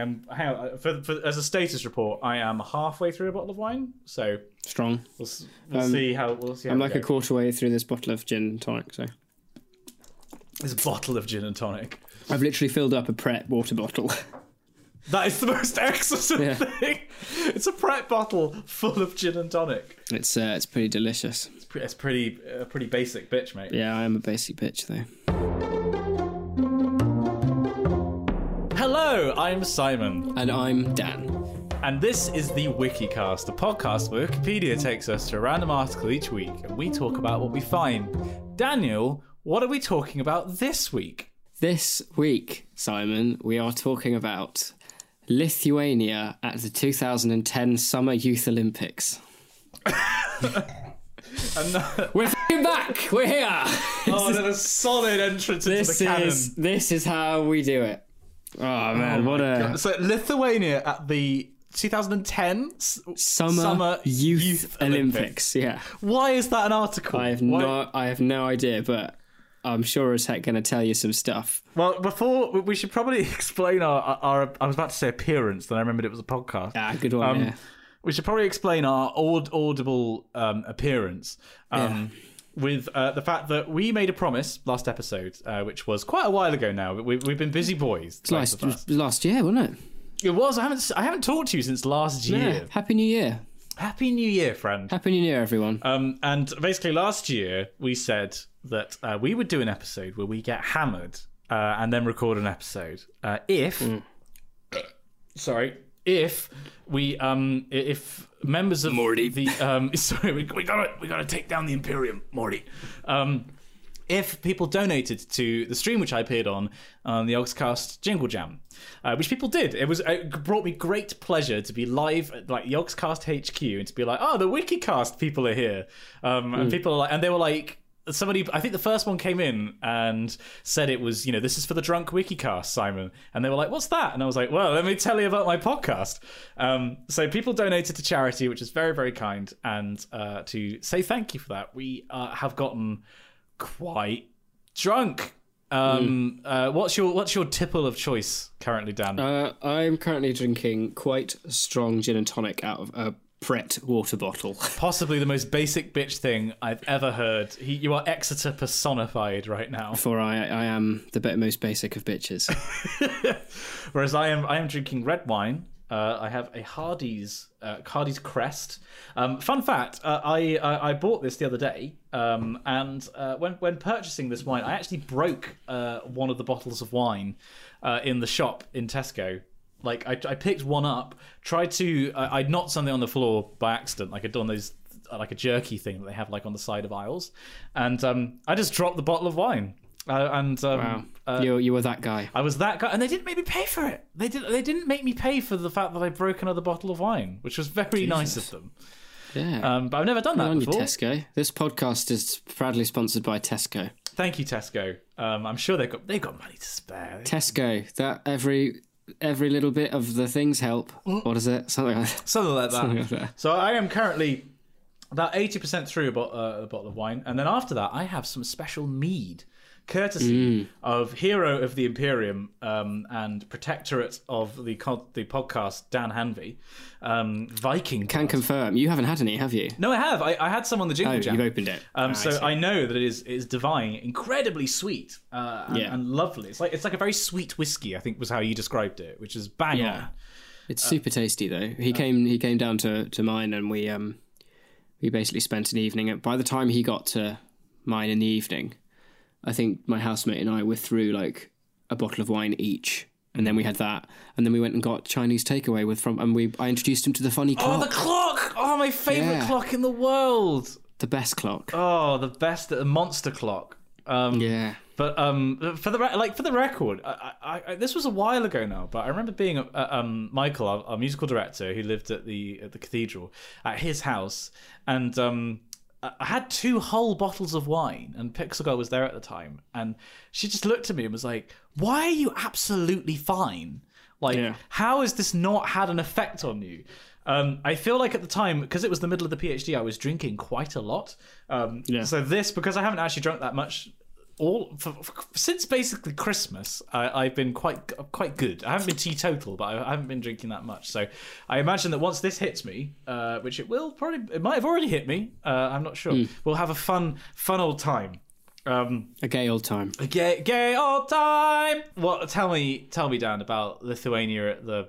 am hang on, for, for as a status report. I am halfway through a bottle of wine, so Strong. we'll, we'll see how we'll see. How I'm like a quarter way through this bottle of gin and tonic, so This bottle of gin and tonic. I've literally filled up a Pret water bottle. That is the most excellent Yeah. thing. It's a Pret bottle full of gin and tonic. it's uh, it's pretty delicious. It's pretty, it's pretty, uh, pretty basic, bitch, mate. Yeah, I am a basic bitch though. Hello, I'm Simon, And I'm Dan. and this is the WikiCast, a podcast where Wikipedia takes us to a random article each week, and we talk about what we find. Daniel, what are we talking about this week? This week, Simon, we are talking about Lithuania at the 2010 Summer Youth Olympics. We're f***ing back. We're here. oh, then a solid entrance into this the canon. is this is how we do it. Oh man, what a So Lithuania at the 2010 summer, youth, Youth Olympics. Yeah, Why is that an article? I have Why- no, I have no idea, but I'm sure as heck going to tell you some stuff. Well, before we should probably explain our, our. I was about to say appearance, then I remembered it was a podcast. Ah, good one. Um, yeah. We should probably explain our aud- audible um, appearance um, with uh, the fact that we made a promise last episode, uh, which was quite a while ago now. We, we've been busy boys. Last, last year, wasn't it? It was. I haven't. I haven't talked to you since last year. Happy New Year. Happy New Year, friend. Happy New Year, everyone. Um, and basically, last year we said that uh, we would do an episode where we get hammered uh, and then record an episode. Uh, if, sorry, if we, um, if members of Morty. the, um, sorry, we, we gotta, we gotta take down the Imperium, Morty. Um, if people donated to the stream which I appeared on on the Yogscast Jingle Jam, uh, which people did, it was it brought me great pleasure to be live at like Yogscast HQ and to be like, oh, the WikiCast people are here, um, and people are like, and they were like. Somebody, I think the first one came in and said it was, you know, this is for the drunk WikiCast, Simon. And they were like, what's that? And I was like, well, let me tell you about my podcast. Um, so people donated to charity, which is very, very kind. And uh, to say thank you for that, we uh, have gotten quite drunk. Um, uh, what's your what's your tipple of choice currently, Dan? Uh, I'm currently drinking quite strong gin and tonic out of a Pret water bottle. Possibly the most basic bitch thing I've ever heard. He, you are Exeter personified right now. For I, I am the most basic of bitches. Whereas I am I am drinking red wine. Uh, I have a Hardy's uh, Hardy's Crest. Um, fun fact: uh, I, I I bought this the other day, um, and uh, when when purchasing this wine, I actually broke uh, one of the bottles of wine uh, in the shop in Tesco. Like I, I picked one up, tried to uh, I knocked something on the floor by accident, like I'd done those uh, like a jerky thing that they have like on the side of aisles, and um, I just dropped the bottle of wine. Uh, and um, Wow, uh, you you were that guy. I was that guy, and they didn't make me pay for it. They did. They didn't make me pay for the fact that I broke another bottle of wine, which was very nice of them. Yeah. Um, but I've never done Good that on you, before. Tesco. This podcast is proudly sponsored by Tesco. Thank you, Tesco. Um, I'm sure they've got they've got money to spare. Tesco. That every every little bit of the things help. What is it? Something like that. Something like that. Something like that. So I am currently about eighty percent through a, bo- uh, a bottle of wine, and then after that, I have some special mead, courtesy of hero of the Imperium um, and protectorate of the co- the podcast Dan Hanvey, um, Viking. Can confirm. You haven't had any, have you? no, I have. I, I had some on the jingle Oh, jam. you've opened it. Um, Ah, so see. I, know that it is it is divine, incredibly sweet, uh, and, Yeah. and lovely. It's like it's like a very sweet whiskey. I think was how you described it, which is bang Yeah. on. It's super tasty though. He came he came down to, to mine and we um we basically spent an evening. By the time he got to mine in the evening, I think my housemate and I were through like a bottle of wine each. And then we had that, and then we went and got Chinese takeaway with from, and we I introduced him to the funny clock. Oh, the clock! Oh, my favorite Yeah. clock in the world. the best clock. Oh, the best, the monster clock. Um, Yeah, But um, for the re- like for the record, I, I, I, this was a while ago now. But I remember being at uh, um, Michael, our, our musical director, who lived at the at the cathedral, at his house, and um, I had two whole bottles of wine, and Pixel Girl was there at the time, and she just looked at me and was like, "Why are you absolutely fine? Like, Yeah. how has this not had an effect on you?" Um, I feel like at the time, because it was the middle of the PhD, I was drinking quite a lot. Um, Yeah. So this, because I haven't actually drunk that much all for, for, since basically Christmas, I, I've been quite quite good. I haven't been teetotal, but I, I haven't been drinking that much. So I imagine that once this hits me, uh, which it will probably, it might have already hit me. Uh, I'm not sure. We'll have a fun fun old time. Um, A gay old time. a gay gay old time. What? Tell me, tell me, Dan, about Lithuania at the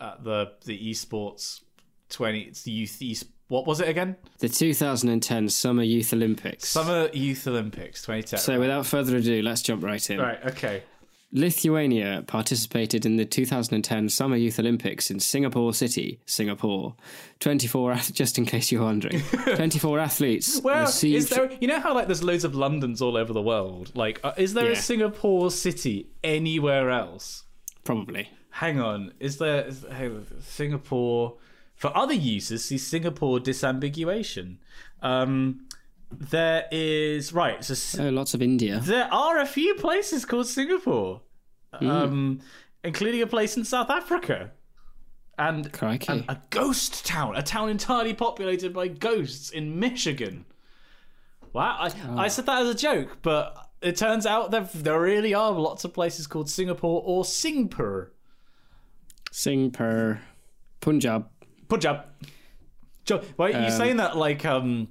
at the the esports twenty. It's the youth east. What was it again? The 2010 Summer Youth Olympics. Summer Youth Olympics 2010. So without further ado, let's jump right in. right, okay. Lithuania participated in the 2010 Summer Youth Olympics in Singapore City, Singapore. 24, just in case you're wondering, 24 athletes Well, received. is there? You know how like there's loads of Londons all over the world. Like, uh, is there a Singapore city anywhere else? Probably. Hang on, is there is, hang Singapore? For other users, see Singapore disambiguation. Um, there is right. So Oh, lots of India. there are a few places called Singapore, um, including a place in South Africa, and and a ghost town, a town entirely populated by ghosts in Michigan. Wow, I, I said that as a joke, but it turns out there there really are lots of places called Singapore or Singapore. Singapore. Punjab. Punjab. Jo- Why are you Um, saying that like um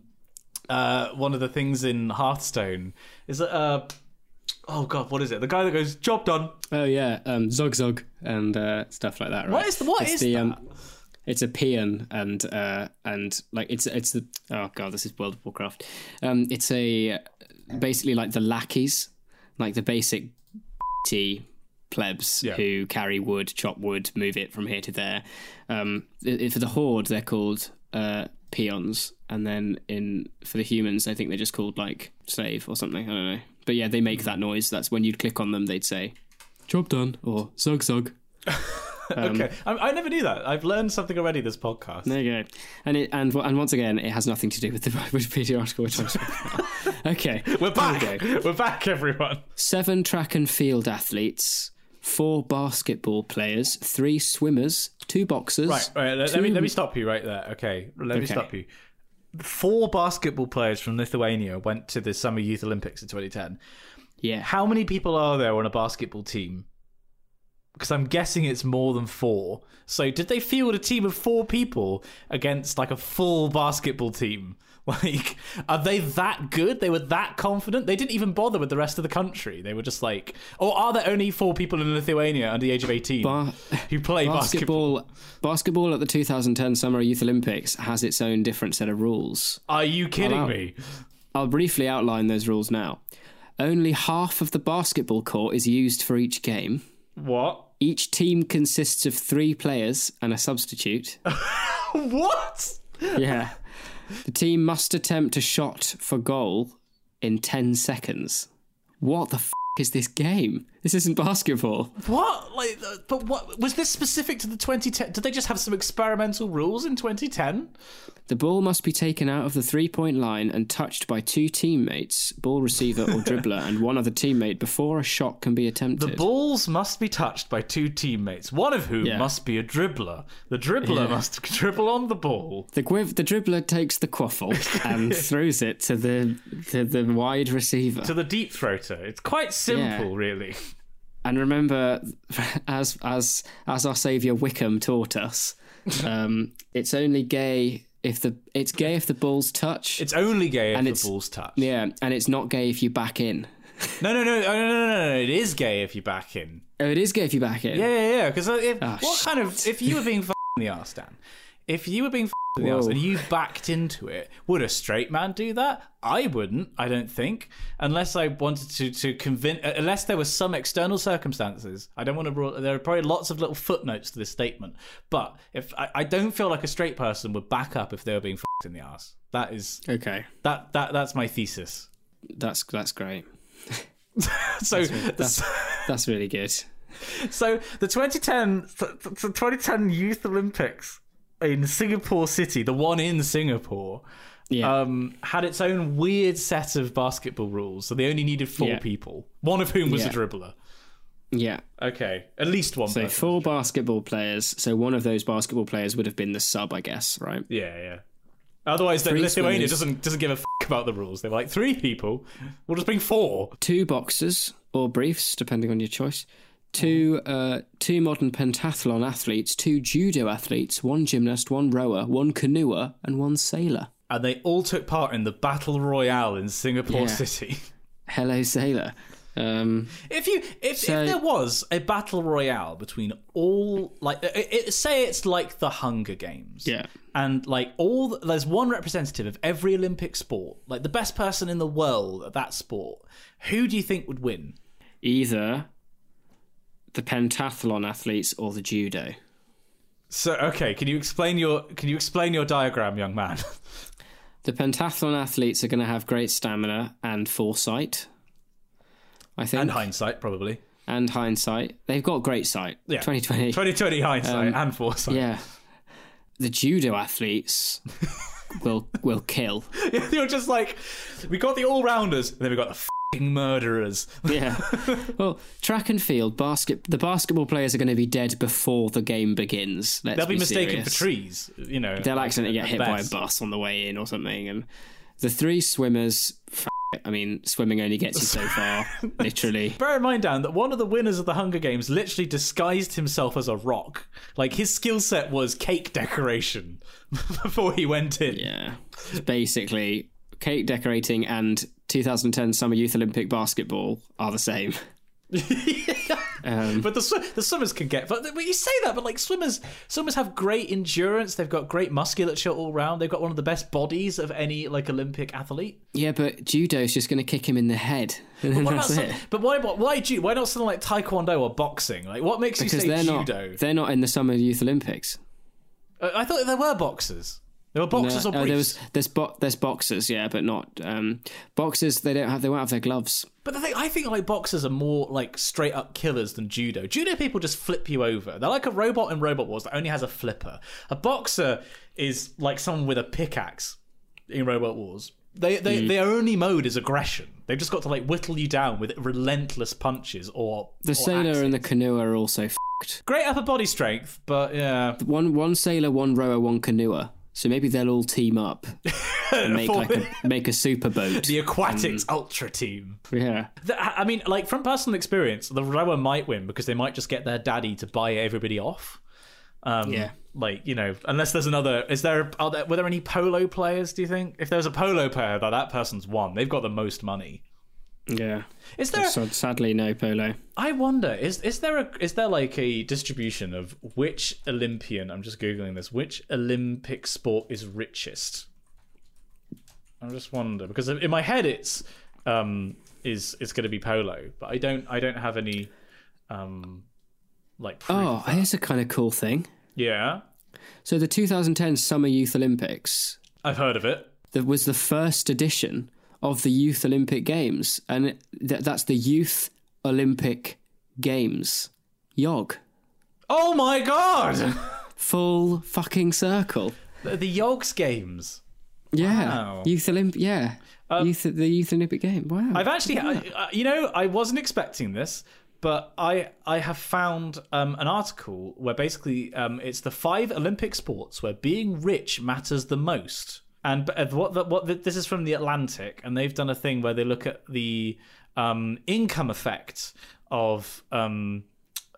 uh one of the things in Hearthstone is it uh oh god what is it the guy that goes job done Oh, yeah. Um, Zog Zog and uh, stuff like that, right? what is the, what it's is the, that um, it's a peon and uh and like it's it's the oh god this is world of warcraft um it's a basically like the lackeys like the basic t plebs Yeah. who carry wood chop wood move it from here to there. Um for the horde they're called uh peons. And then in for the humans i think they're just called like slave or something. I don't know. But yeah they make that noise. That's when you'd click on them they'd say job done or zog zog okay. I, I never knew that. I've learned something already this podcast. There you go. And it and and once again, it has nothing to do with the Wikipedia article we're talking about. okay, we're back. Okay. we're back everyone. Seven track and field athletes, four basketball players, three swimmers, two boxers. right right let, let me let me stop you right there okay let me Okay. stop you four basketball players from Lithuania went to the Summer Youth Olympics in 2010 Yeah. how many people are there on a basketball team? Because I'm guessing it's more than four. So did they field a team of four people against like a full basketball team? Like, are they that good? They were that confident? They didn't even bother with the rest of the country. They were just like, or are there only four people in Lithuania under the age of 18 Ba- who play basketball? basketball. Basketball at the 2010 Summer Youth Olympics has its own different set of rules. Are you kidding Wow. me? I'll briefly outline those rules now. Only half of the basketball court is used for each game. What? Each team consists of three players and a substitute. What? Yeah. The team must attempt a shot for goal in 10 seconds. What the f is this game? This isn't basketball. What? Like, uh, but what was this specific to the 2010? Did they just have some experimental rules in 2010? The ball must be taken out of the three point line and touched by two teammates, ball receiver or dribbler, and one other teammate before a shot can be attempted. The balls must be touched by two teammates, one of whom Yeah. must be a dribbler. The dribbler Yeah. must dribble on the ball. The, quiv- the dribbler takes the quaffle and throws it to the to the wide receiver. To the deep throater. It's quite simple, really. And remember, as as as our savior Wickham taught us, um, it's only gay if the it's gay if the balls touch. It's only gay if And the it's- ball's touch. yeah, and it's not gay if you back in. No, no, no, no, no, no, no, no. It is gay if you back in. Oh, it is gay if you back in. Yeah, yeah, yeah. Because if Oh, what kind of if you were being f- in the arse, Dan? If you were being in the arse and you backed into it, would a straight man do that? I wouldn't. I don't think, unless I wanted to to convince, uh, unless there was some external circumstances. I don't want to. rule- There are probably lots of little footnotes to this statement, but if I, I don't feel like a straight person would back up if they were being in the arse. That is Okay, that that that's my thesis. that's that's great. So That's that's really good. So the 2010 th- th- 2010 Youth Olympics in Singapore City, the one in Singapore, Yeah. um, had its own weird set of basketball rules. So they only needed four Yeah. people, one of whom was Yeah. a dribbler. yeah. Okay, at least one. So person. four basketball players. So one of those basketball players would have been the sub, I guess, right? Yeah, yeah. Otherwise, Three Lithuania doesn't doesn't give a f- about the rules. They're like three people. We'll just bring four. two boxers or briefs, depending on your choice. Two uh, two modern pentathlon athletes, two judo athletes, one gymnast, one rower, one canoer, and one sailor. And they all took part in the battle royale in Singapore Yeah. City. Hello, sailor. Um, If you if, So- if there was a battle royale between all like it, it, say it's like the Hunger Games, Yeah. and like all the- there's one representative of every Olympic sport, like the best person in the world at that sport. Who do you think would win? either the pentathlon athletes or the judo. So okay, can you explain your can you explain your diagram, young man? The pentathlon athletes are going to have great stamina and foresight. I think, and hindsight, probably. and hindsight. They've got great sight. Yeah. 2020. 2020 hindsight um, and foresight. Yeah. The judo athletes will will kill. You're just like, we got the all rounders, and then we got the murderers. Yeah. well, track and field, basket. The basketball players are going to be dead before the game begins. Let's They'll be, mistaken serious. for trees. You know, They'll accidentally get hit the by a bus on the way in or something. And the three swimmers. F- it. I mean, swimming only gets you so far. literally. Bear in mind, Dan, that one of the winners of the Hunger Games literally disguised himself as a rock. Like his skill set was cake decoration before he went in. Yeah. It's basically cake decorating and 2010 Summer Youth Olympic basketball are the same. Um, But the the swimmers can get. But, but you say that, but like swimmers, swimmers have great endurance. They've got great musculature all round. They've got one of the best bodies of any like Olympic athlete. yeah, but judo's just going to kick him in the head. Then What about some, but why? Why do? Why not something like taekwondo or boxing? Like, what makes Because you they're say not, judo? they're not in the Summer Youth Olympics. Uh, I thought there were boxers. There were boxers No, or oh, briefs. there was there's bo- there's boxers, yeah, but not um, boxers. They don't have they won't have their gloves. But the thing, I think like boxers are more like straight up killers than judo. Judo people just flip you over. They're like a robot in Robot Wars that only has a flipper. A boxer is like someone with a pickaxe in Robot Wars. They, they, Hmm. Their only mode is aggression. They've just got to like whittle you down with relentless punches or The or sailor axes. and the canoe are also f***ed. great upper body strength, but yeah, One one sailor, one rower, one canoer. So maybe they'll all team up and make like a make a super boat. the aquatics Hmm. ultra team. Yeah, The- I mean, like from personal experience, the rower might win because they might just get their daddy to buy everybody off. Um, Yeah. Like you know, unless there's another. Is there? Are there? Were there any polo players? Do you think? If there's a polo player, that that person's won. They've got the most money. Yeah. Is there? So sadly, no polo. I wonder. Is is there a? Is there like a distribution of which Olympian? I'm just googling this. Which Olympic sport is richest? I just wonder because in my head it's um is it's going to be polo, but I don't I don't have any um like. Oh, here's a kind of cool thing. yeah, So the 2010 Summer Youth Olympics I've heard of it. that was the first edition of the Youth Olympic Games, and th- that's the Youth Olympic Games. Yog. Oh my god, Full fucking circle. the, the Yogs games. Yeah. Wow. Youth Olymp. Yeah. Youth. The Youth Olympic Game. Wow. I've actually, I, I- you know, I wasn't expecting this, but I I have found um, an article where basically um, it's the five Olympic sports where being rich matters the most. And uh, what the, what the, this is from the Atlantic, and they've done a thing where they look at the um, income effect of um,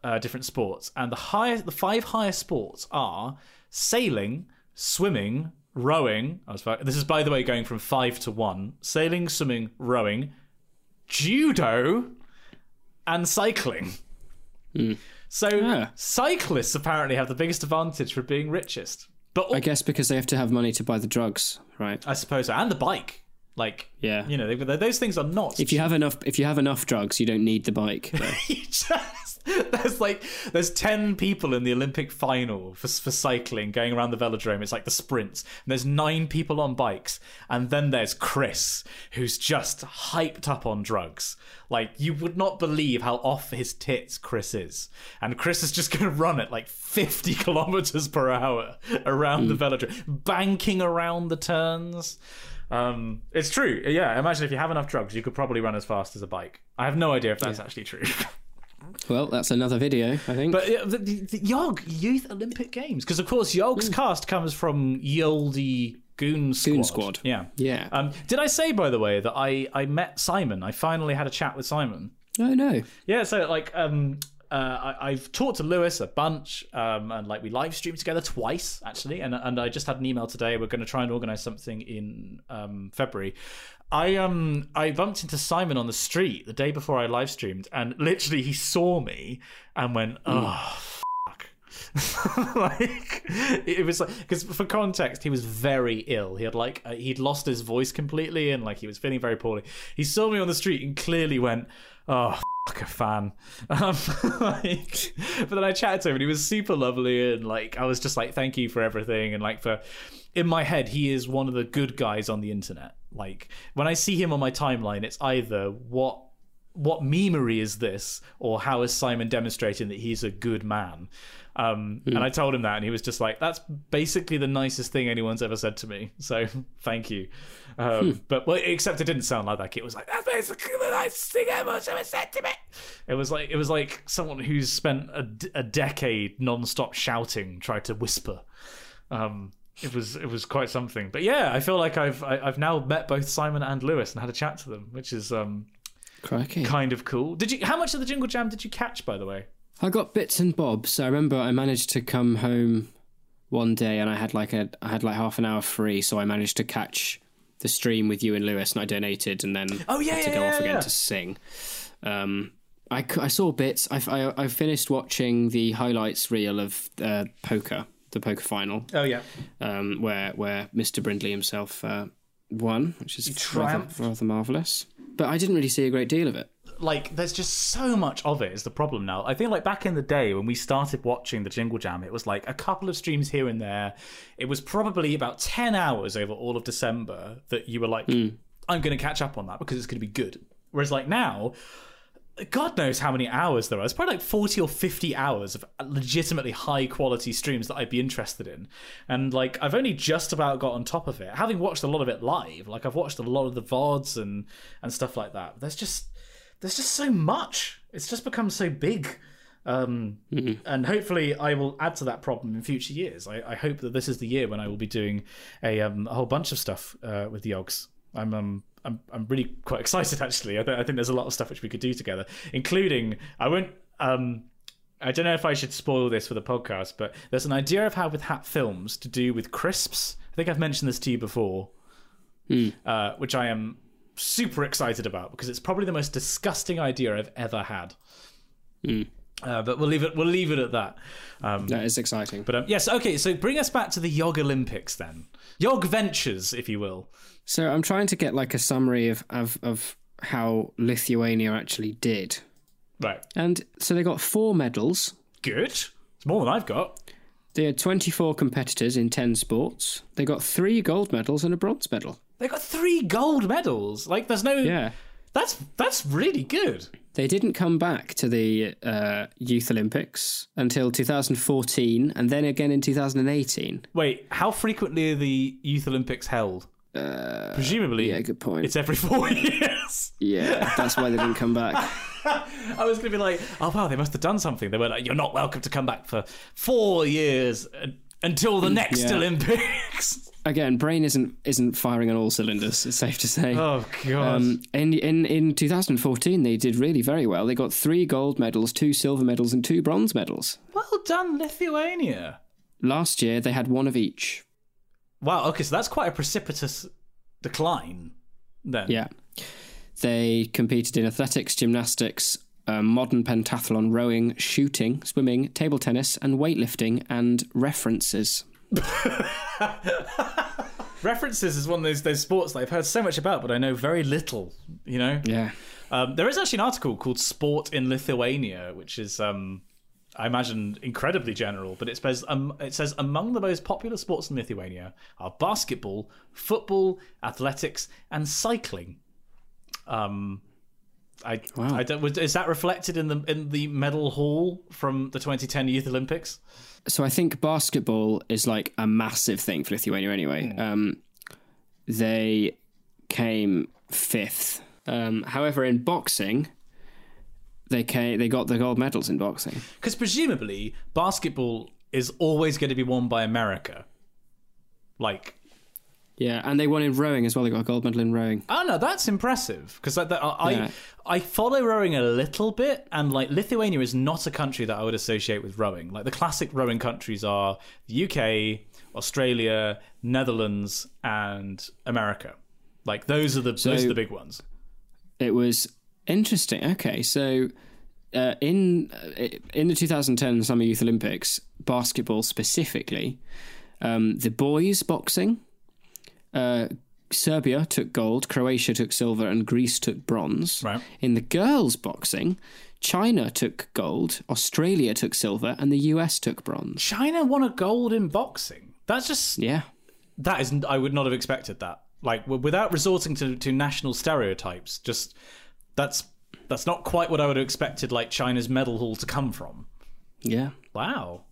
uh, different sports, and the highest, the five highest sports are sailing, swimming, rowing. I was, this is by the way going from five to one: sailing, swimming, rowing, judo, and cycling. So Yeah. cyclists apparently have the biggest advantage for being richest. But I guess because they have to have money to buy the drugs, right? I suppose so. And the bike. Like, Yeah. you know, they, those things are not. If you have enough, if you have enough drugs, you don't need the bike. just there's like there's 10 people in the olympic final for, for cycling going around the velodrome it's like the sprints and there's nine people on bikes and then there's chris who's just hyped up on drugs like you would not believe how off his tits chris is and chris is just going to run at like 50 kilometers per hour around the hmm. velodrome banking around the turns um, it's true. Yeah, imagine if you have enough drugs, you could probably run as fast as a bike. I have no idea if that's actually true. well, that's another video, I think. But uh, the, the, Yog Youth Olympic Games, because of course Yog's cast comes from ye olde Goon Squad. Goon Squad. Yeah. Yeah. Um, did I say, by the way, that I, I met Simon? I finally had a chat with Simon. oh no. Yeah, so like um uh, I, I've talked to Lewis a bunch, um, and like we live streamed together twice actually, and and I just had an email today. We're going to try and organize something in um, February. I um I bumped into Simon on the street the day before I live streamed, and literally he saw me and went, "Oh, fuck." like it was like because for context he was very ill. He had like uh, he'd lost his voice completely and like he was feeling very poorly. He saw me on the street and clearly went oh fuck a fan. Um, like, but then i chatted to him and he was super lovely and like i was just like thank you for everything. And like for in my head he is one of the good guys on the internet. Like when i see him on my timeline it's either what what memery is this or how is simon demonstrating that he's a good man? Um, and i told him that and he was just like that's basically the nicest thing anyone's ever said to me. So thank you. Um, but well, except it didn't sound like that it was like that's basically the nicest thing anyone's ever said to me. It was like it was like someone who's spent a decade non-stop shouting tried to whisper. Um, it was it was quite something. But yeah i feel like i've I, i've now met both simon and lewis and had a chat to them which is um Crikey. kind of cool. Did you? How much of the Jingle Jam did you catch, by the way? I got bits and bobs. I remember I managed to come home one day and I had like a I had like half an hour free, so I managed to catch the stream with you and Lewis, and I donated, and then Oh, yeah, had to yeah, go yeah, off again yeah. to sing. Um, I, I saw bits. I, I, I finished watching the highlights reel of uh, poker, the poker final, Oh yeah, um, where where Mr. Brindley himself uh, won, which is rather, rather marvelous. But I didn't really see a great deal of it. like there's just so much of it is the problem now. I think like back in the day when we started watching the Jingle Jam, it was like a couple of streams here and there. It was probably about ten hours over all of December that you were like, hmm. I'm going to catch up on that because it's going to be good. Whereas like now. God knows how many hours there are. It's probably like 40 or 50 hours of legitimately high quality streams that I'd be interested in. And like, I've only just about got on top of it. Having watched a lot of it live, like, I've watched a lot of the VODs and, and stuff like that. There's just, there's just so much. It's just become so big. Um, And hopefully, I will add to that problem in future years. I, I hope that this is the year when I will be doing a, um, a whole bunch of stuff uh, with the Yogs. I'm um, I'm I'm really quite excited actually. I, th- I think there's a lot of stuff which we could do together, including I won't. Um, I don't know if I should spoil this for the podcast, but there's an idea I've had with Hat Films to do with crisps. I think I've mentioned this to you before, uh, which I am super excited about because it's probably the most disgusting idea I've ever had. Uh, but we'll leave it. We'll leave it at that. Um, That is exciting. but um, yes, okay. So bring us back to the Yog Olympics then. Yog Ventures, if you will. So I'm trying to get like a summary of, of, of how Lithuania actually did. Right. And so they got four medals. Good. It's more than I've got. They had 24 competitors in 10 sports. They got three gold medals and a bronze medal. They got three gold medals. Like, there's no. Yeah. That's that's really good. They didn't come back to the uh, Youth Olympics until 2014 and then again in 2018. Wait, how frequently are the Youth Olympics held? Uh, Presumably, Yeah, good point. it's every four years. Yeah, that's why they didn't come back. I was going to be like, oh wow, they must have done something. They were like, you're not welcome to come back for four years uh, until the next Yeah. Olympics. Again, brain isn't isn't firing on all cylinders. It's safe to say. Oh god. Um, in, in in 2014, they did really very well. They got three gold medals, two silver medals, and two bronze medals. well done, Lithuania. Last year, they had one of each. Wow. Okay, so that's quite a precipitous decline. Then. Yeah, they competed in athletics, gymnastics, uh, modern pentathlon, rowing, shooting, swimming, table tennis, and weightlifting, and references. References is one of those those sports that I've heard so much about, but I know very little. You know. Yeah, Um, there is actually an article called "Sport in Lithuania," which is, um, I imagine, incredibly general. But it says um, it says among the most popular sports in Lithuania are basketball, football, athletics, and cycling. Um, I, Wow. I don't, is that reflected in the in the medal haul from the 2010 Youth Olympics? So I think basketball is like a massive thing for Lithuania anyway. Um, they came fifth. Um, however, in boxing, they came, they got the gold medals in boxing. Because presumably basketball is always going to be won by America. Like Yeah, and they won in rowing as well. They got a gold medal in rowing. Oh no, that's impressive because like, that- I Yeah. I follow rowing a little bit, and like Lithuania is not a country that I would associate with rowing. Like the classic rowing countries are the UK, Australia, Netherlands, and America. Like those are the those are the big ones. It was interesting. Okay, so uh, in uh, in the 2010 Summer Youth Olympics, basketball specifically, um, the boys boxing, uh, Serbia took gold, Croatia took silver, and Greece took bronze. Right. In the girls boxing, China took gold, Australia took silver, and the US took bronze. China won a gold in boxing. That's just Yeah. that is I would not have expected that. Like without resorting to to national stereotypes, just that's that's not quite what I would have expected. Like China's medal haul to come from. Yeah. Wow.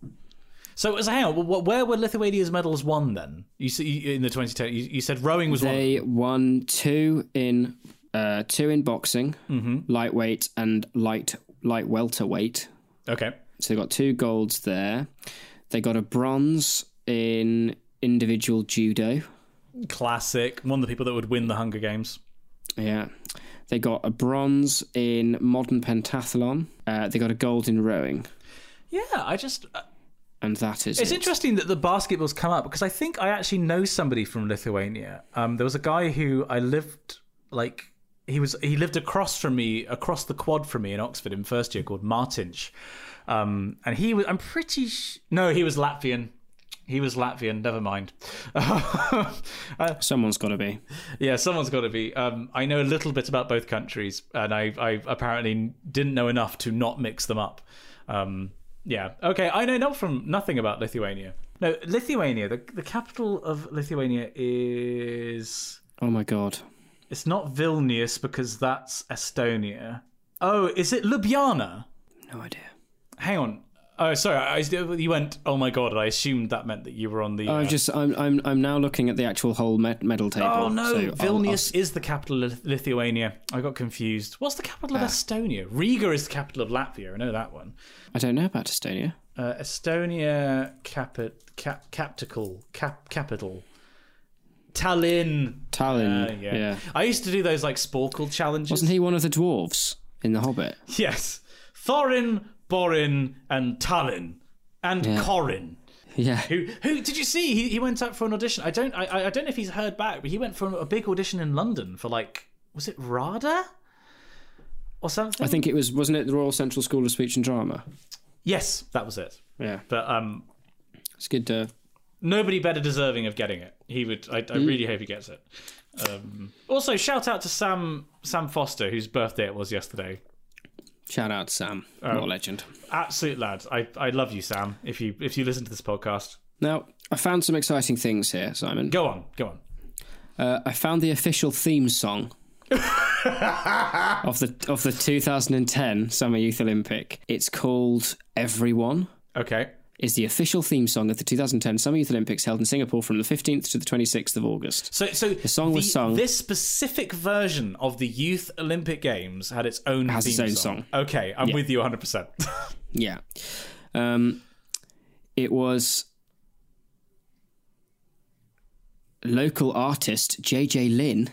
So, so hang on, where were Lithuania's medals won then? You see in the 2010, you, you said rowing was. They won two in uh, two in boxing, Mm-hmm. lightweight and light light welterweight. Okay. So they got two golds there. They got a bronze in individual judo. Classic. One of the people that would win the Hunger Games. Yeah. They got a bronze in modern pentathlon. Uh, they got a gold in rowing, Yeah, I just. uh, and that is It's it. interesting that the basketball's come up because I think I actually know somebody from Lithuania. Um, there was a guy who I lived like he was he lived across from me, across the quad from me in Oxford in first year, called Martinch. Um, and he was I'm pretty sh- no, he was Latvian. He was Latvian. Never mind. Uh, Someone's got to be. yeah, someone's got to be. Um, I know a little bit about both countries, and I, I apparently didn't know enough to not mix them up. Um, yeah, okay. I know not from nothing about Lithuania. No, Lithuania. The the capital of Lithuania is. Oh my god. It's not Vilnius because that's Estonia. Oh, is it Ljubljana? No idea. Hang on. Oh, sorry. I, you went. Oh my god! I assumed that meant that you were on the. I'm uh, just I'm I'm I'm now looking at the actual whole med- medal table. Oh no, so I'll- Vilnius is the capital of Lithuania. I got confused. What's the capital Ah. of Estonia? Riga is the capital of Latvia. I know that one. I'll- I don't know about Estonia. Uh, Estonia capi- cap- capital cap- capital Tallinn. Tallinn. Uh, yeah. yeah. I used to do those like Sporcle challenges. Wasn't he one of the dwarves in The Hobbit? Yes, Thorin, Borin, and Tallinn, and Yeah. Corin. Yeah. Who, who did you see? He, he went up for an audition. I don't, I, I I don't know if he's heard back, but he went for a big audition in London for like, was it RADA or something? I think it was wasn't it the Royal Central School of Speech and Drama? yes, that was it. Yeah. But um, It's good to nobody better deserving of getting it. He would. I, I really hope he gets it. Um, also, shout out to Sam Sam Foster, whose birthday it was yesterday. Shout out Sam. what a legend. Absolute lad. I, I love you, Sam. If you if you listen to this podcast, Now, I found some exciting things here, Simon. go on, go on. Uh, I found the official theme song of the of the 2010 Summer Youth Olympic. It's called Everyone. Okay. Is the official theme song of the 2010 Summer Youth Olympics held in Singapore from the 15th to the 26th of August. So, so the song was sung- This specific version of the Youth Olympic Games had its own Has theme its own song. Okay, I'm with you 100. percent Yeah. Um, it was local artist JJ Lin,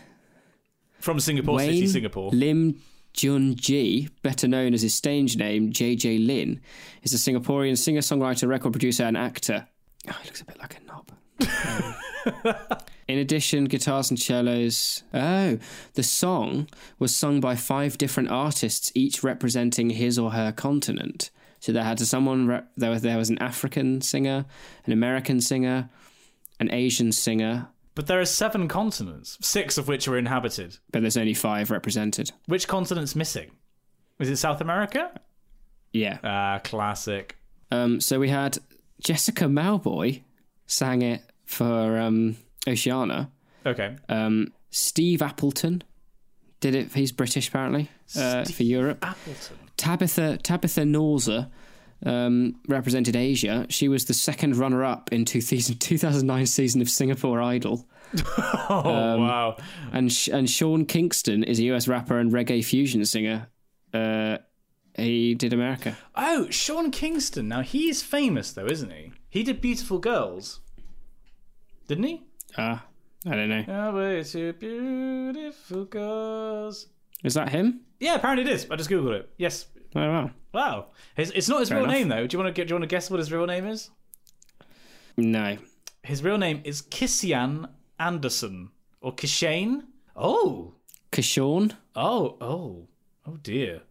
From Singapore City, Singapore. Lim Junji, better known as his stage name JJ Lin, is a Singaporean singer, songwriter, record producer, and actor. Oh, he looks a bit like a knob. Um, In addition, guitars and cellos. Oh, the song was sung by five different artists, each representing his or her continent. So there had to someone re- there was there was an African singer, an American singer, an Asian singer, But there are seven continents, six of which are inhabited. but there's only five represented. Which continent's missing? Is it South America? Yeah. Ah, classic. Um, so we had Jessica Mauboy sang it for um, Oceania. Okay. Um, Steve Appleton did it. He's British apparently uh, for Europe. Appleton. Tabitha Tabitha Nauser um, represented Asia. She was the second runner-up in 2000, 2009 season of Singapore Idol. Oh wow. And Sh- and Sean Kingston is a US rapper and reggae fusion singer. Uh, he did America. Oh, Sean Kingston. Now he's famous though, isn't he? He did Beautiful Girls, didn't he? Ah, I don't know. Oh, we're beautiful girls. Is that him? Yeah, apparently it is. I just googled it. Yes. Oh wow. Wow. His, it's not his Fair real enough. name though. Do you want to get? Do you want to guess what his real name is? No. His real name is Kisean Anderson or Kishane. Oh. Kishorn? Oh. Oh. Oh dear.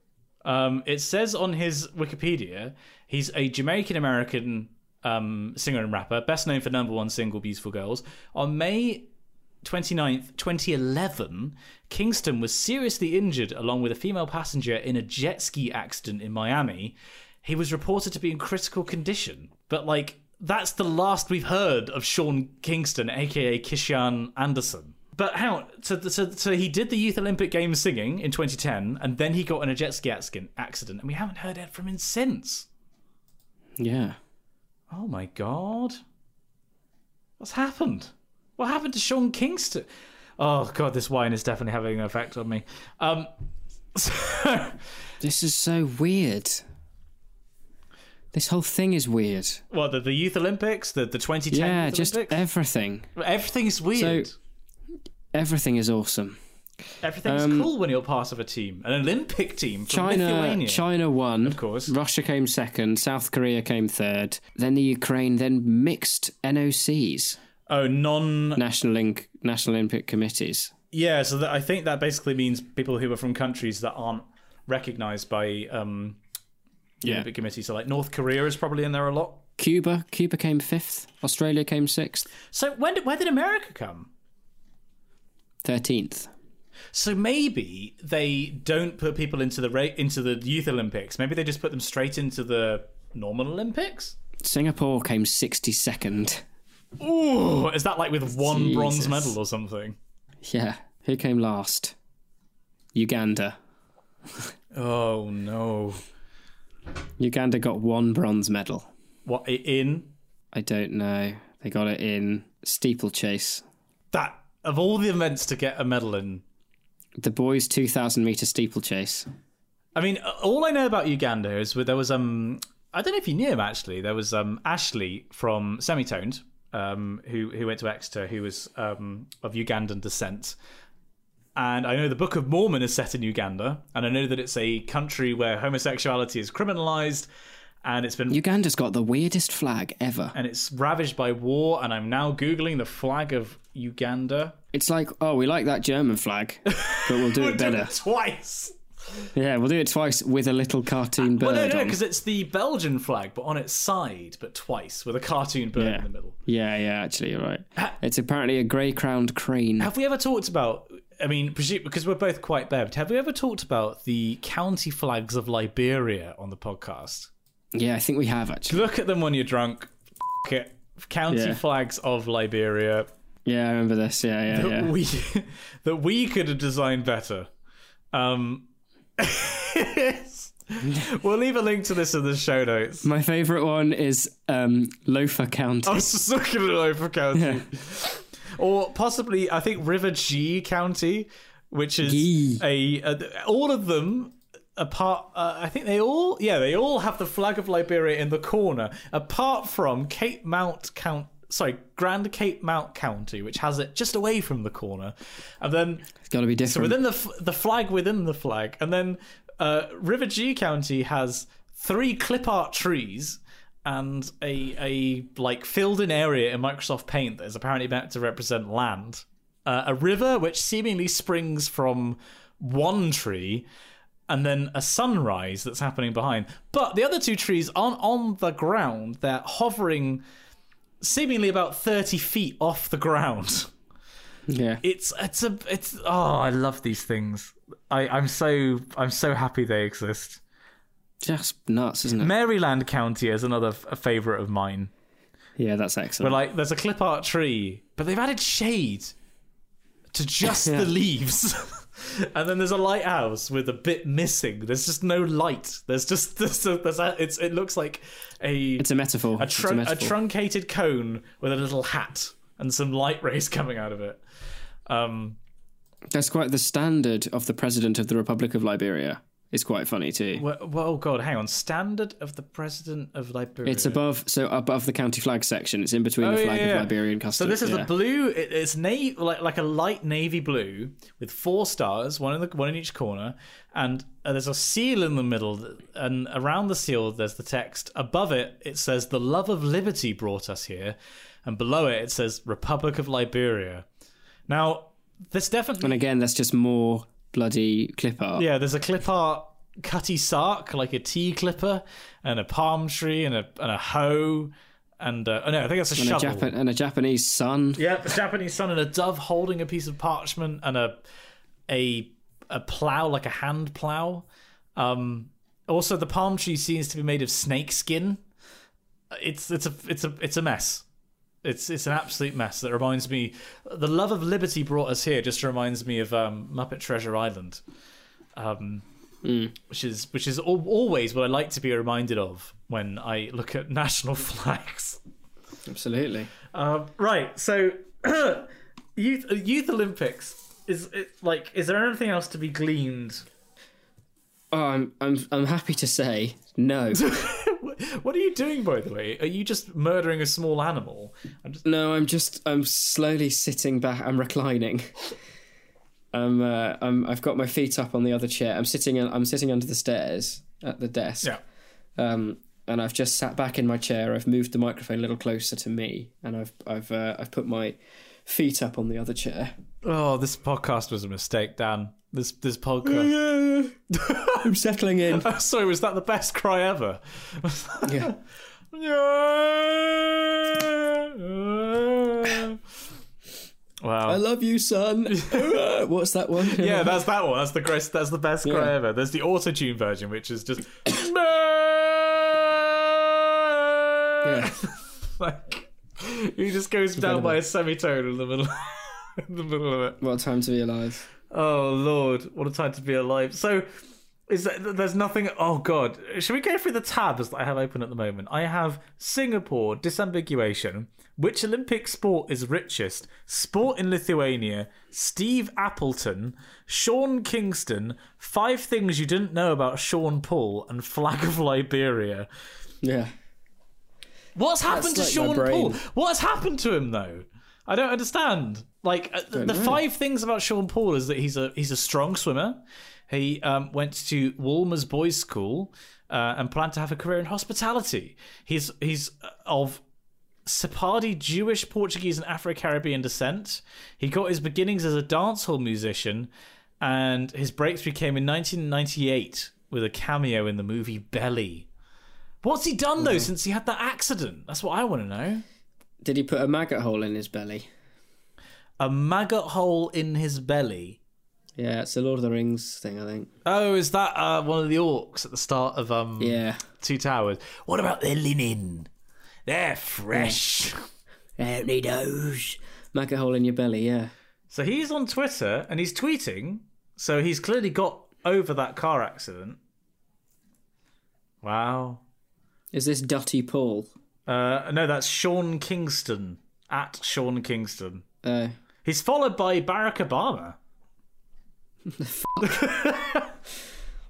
Um, it says on his Wikipedia he's a Jamaican American um, singer and rapper, best known for number one single "Beautiful Girls." On May 29th, 2011, Kingston was seriously injured along with a female passenger in a jet ski accident in Miami. He was reported to be in critical condition, but like that's the last we've heard of Sean Kingston, aka Kishan Anderson. But how? So, so, so he did the Youth Olympic Games singing in 2010, and then he got in a jet ski accident, and we haven't heard it from him since. Yeah. Oh my god. What's happened? What happened to Sean Kingston? Oh god, this wine is definitely having an effect on me. Um so, This is so weird. This whole thing is weird. Well, the, the Youth Olympics, the the 2010 Yeah, Youth just Olympics? everything. everything's weird. Everything is awesome. Everything's um, cool when you're part of a team, an Olympic team from China Lithuania. China won. Of course. Russia came second, South Korea came third, then the Ukraine, then mixed NOCs, oh, non National Link National Olympic Committees. Yeah, so that, I think that basically means people who are from countries that aren't recognized by um the Yeah. Olympic Committee. So like North Korea is probably in there a lot. Cuba, Cuba came fifth, Australia came sixth, So when did, where did America come? thirteenth. So maybe they don't put people into the ra- into the Youth Olympics. Maybe they just put them straight into the normal Olympics. Singapore came sixty second. Ooh, is that like with one bronze medal or something? Yeah. Who came last? Uganda. Oh no! Uganda got one bronze medal. What in I don't know. They got it in steeplechase. that of all the events to get a medal in? The boys' 2,000 metre steeplechase. I mean, all I know about Uganda is there was um I don't know if you knew him actually. There was um Ashley from Semi-Toned, um who who went to Exeter, who was um of Ugandan descent. And I know the Book of Mormon is set in Uganda, and I know that it's a country where homosexuality is criminalized, and it's been Uganda's got the weirdest flag ever. and it's ravaged by war. And I'm now googling the flag of Uganda. It's like, oh, we like that German flag, but we'll do it better. it twice. Yeah, we'll do it twice with a little cartoon bird Well, no, no, because it's the Belgian flag, but on its side, but twice with a cartoon bird Yeah. in the middle. Yeah, yeah, actually, you're right. It's apparently a grey crowned crane. Have we ever talked about? I mean, because we're both quite bebbed. Have we ever talked about the county flags of Liberia on the podcast? Yeah, I think we have actually. Look at them when you're drunk. F- it. County Yeah. flags of Liberia Yeah, I remember this. Yeah, yeah, that yeah. we that we could have designed better. Um, we'll leave a link to this in the show notes. My favourite one is um, Lofa County. I was just looking at Lofa County. Or possibly, I think River Gee County, which is Gee. a, a. All of them, apart. Uh, I think they all. Yeah, they all have the flag of Liberia in the corner, apart from Cape Mount Count. Sorry, Grand Cape Mount County, which has it just away from the corner, and then It's got to be different. so within the the flag within the flag, and then uh, River Gee County has three clip art trees and a a like filled in area in Microsoft Paint that is apparently meant to represent land. Uh, a river which seemingly springs from one tree. And then a sunrise that's happening behind. But the other two trees aren't on the ground. They're hovering seemingly about 30 feet off the ground. yeah. It's it's a it's oh I love these things. I I'm so I'm so happy they exist. Just nuts, isn't it? Maryland County is another f- favorite of mine. Yeah, that's excellent. like there's a clip art tree, but they've added shade to just Yeah. the leaves. and then there's a lighthouse with a bit missing. There's just no light. There's just there's a, there's a, it's it looks like a It's a metaphor. a, trun- a a truncated cone with a little hat and some light rays coming out of it. Um That's quite the standard of the president of the Republic of Liberia. Is quite funny too. Well, well, oh god, hang on. Standard of the President of Liberia. It's above, so above the county flag section. It's in between Oh, the flag yeah. of Liberian and So this is yeah. a blue. It, it's navy, like like a light navy blue with four stars, one in the one in each corner, and uh, there's a seal in the middle. And around the seal, there's the text. Above it, it says, "The love of liberty brought us here," and below it, it says, "Republic of Liberia." Now, this definitely And again, that's just more bloody clip art. Yeah, there's a clip art cutty sark, like a tea clipper, and a palm tree, and a and a hoe, and uh, oh no, I think that's a and, a shovel. And a Japanese sun. yeah, a Japanese sun and a dove holding a piece of parchment and a a a plow, like a hand plow. Um, also, the palm tree seems to be made of snake skin. It's it's a it's a it's a mess. It's it's an absolute mess. That reminds me, the love of liberty brought us here. Just reminds me of um, Muppet Treasure Island, um, which is which is al- always what I like to be reminded of when I look at national flags. Absolutely. Um, right. So, youth Youth Olympics is it, like. Is there anything else to be gleaned? Oh, I'm I'm I'm happy to say no. what are you doing, by the way? Are you just murdering a small animal? I'm just. no, I'm just I'm slowly sitting back. I'm reclining. I'm uh, I'm I've got my feet up on the other chair. I'm sitting I'm sitting under the stairs at the desk. Yeah. Um, and I've just sat back in my chair. I've moved the microphone a little closer to me, and I've I've uh, I've put my feet up on the other chair. Oh, this podcast was a mistake, Dan. This this podcast. I'm settling in. Oh, sorry, was that the best cry ever? Yeah. wow. I love you, son. What's that one? Yeah, that's that one. That's the best. That's the best cry ever. There's the auto tune version, which is just like he just goes down by a semitone in the middle, in the middle of it. What a time to be alive. Oh lord, what a time to be alive. So. Is that, there's nothing? Oh god, should we go through the tabs that I have open at the moment? I have Singapore disambiguation. Which Olympic sport is richest? Sport in Lithuania. Steve Appleton. Sean Kingston. Five things you didn't know about Sean Paul and Flag of Liberia. Yeah. What's happened That's to like Sean Paul? What has happened to him though? I don't understand. Like uh, the, the know. five things about Sean Paul is that he's a he's a strong swimmer. He um, went to Wolmer's boys' school uh, and planned to have a career in hospitality. He's he's uh, of Sephardi Jewish, Portuguese, and Afro Caribbean descent. He got his beginnings as a dancehall musician, and his breakthrough came in 1998 with a cameo in the movie Belly. What's he done though since he had that accident? That's what I want to know. Did he put a maggot hole in his belly? A maggot hole in his belly. Yeah, it's the Lord of the Rings thing, I think. Oh, is that uh, one of the orcs at the start of um Yeah. Two Towers? What about their linen? They're fresh. Don't need those. Maggot hole in your belly, yeah. So he's on Twitter and he's tweeting. So he's clearly got over that car accident. Wow. Is this Dutty Paul? Uh, no, that's Sean Kingston at Sean Kingston. Uh, He's followed by Barack Obama.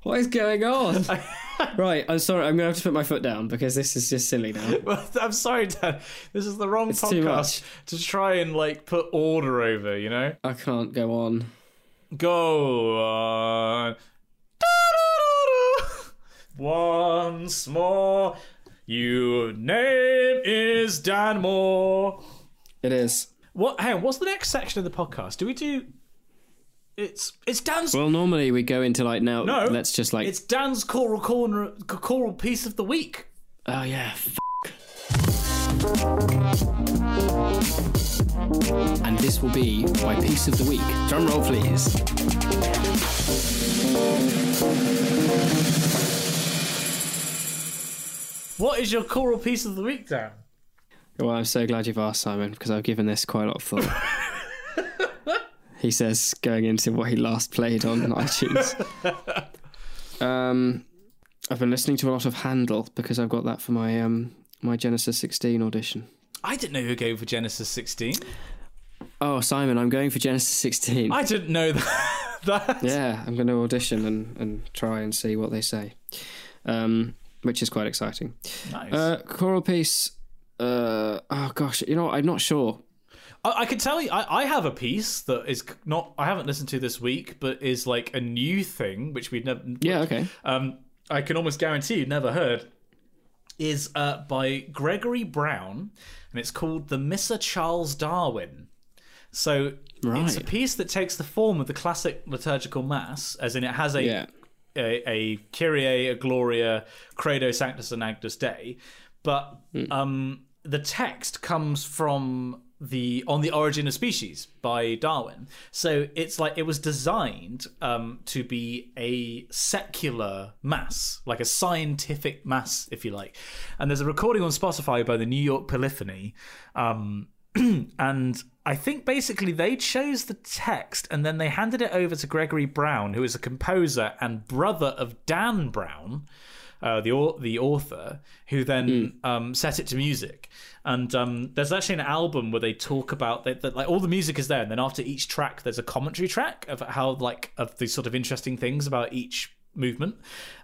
what is going on? right, I'm sorry. I'm going to have to put my foot down because this is just silly now. Well, I'm sorry, Dan. This is the wrong too podcast to try and like put order over. You know. I can't go on. Go on. Once more, your name is Dan Maw. It is. What? Hang on. What's the next section of the podcast? Do we do? It's it's Dan's. Well, normally we go into like now. no, let's just like. it's Dan's choral corner, choral piece of the week. Oh yeah. F- and this will be my piece of the week. Drum roll, please. What is your choral piece of the week, Dan? Well, I'm so glad you've asked, Simon, because I've given this quite a lot of thought. he says, going into what he last played on iTunes. um, I've been listening to a lot of Handel because I've got that for my um, my Genesis 16 audition. I didn't know you were going for Genesis 16. Oh, Simon, I'm going for Genesis 16. I didn't know that. That- Yeah, I'm going to audition and, and try and see what they say, um, which is quite exciting. Nice. Uh, choral piece. Uh, oh gosh, you know, I'm not sure. I, I can tell you, I, I have a piece that is not. I haven't listened to this week, but is like a new thing which we'd never. Yeah, okay. Um, I can almost guarantee you've never heard. Is uh, by Gregory Brown, and it's called "The Missa Charles Darwin." So it's a piece that takes the form of the classic liturgical mass, as in it has a Yeah. A, a Kyrie, a Gloria, Credo, Sanctus, and Agnus Dei, but um, the text comes from the On the Origin of Species by Darwin. So it's like it was designed um, to be a secular mass, like a scientific mass, if you like. And there's a recording on Spotify by the New York Polyphony. Um, and I think basically they chose the text and then they handed it over to Gregory Brown, who is a composer and brother of Dan Brown, uh, the the author, who then um, set it to music. And um, there's actually an album where they talk about that, that like all the music is there, and then after each track, there's a commentary track of how like of these sort of interesting things about each movement.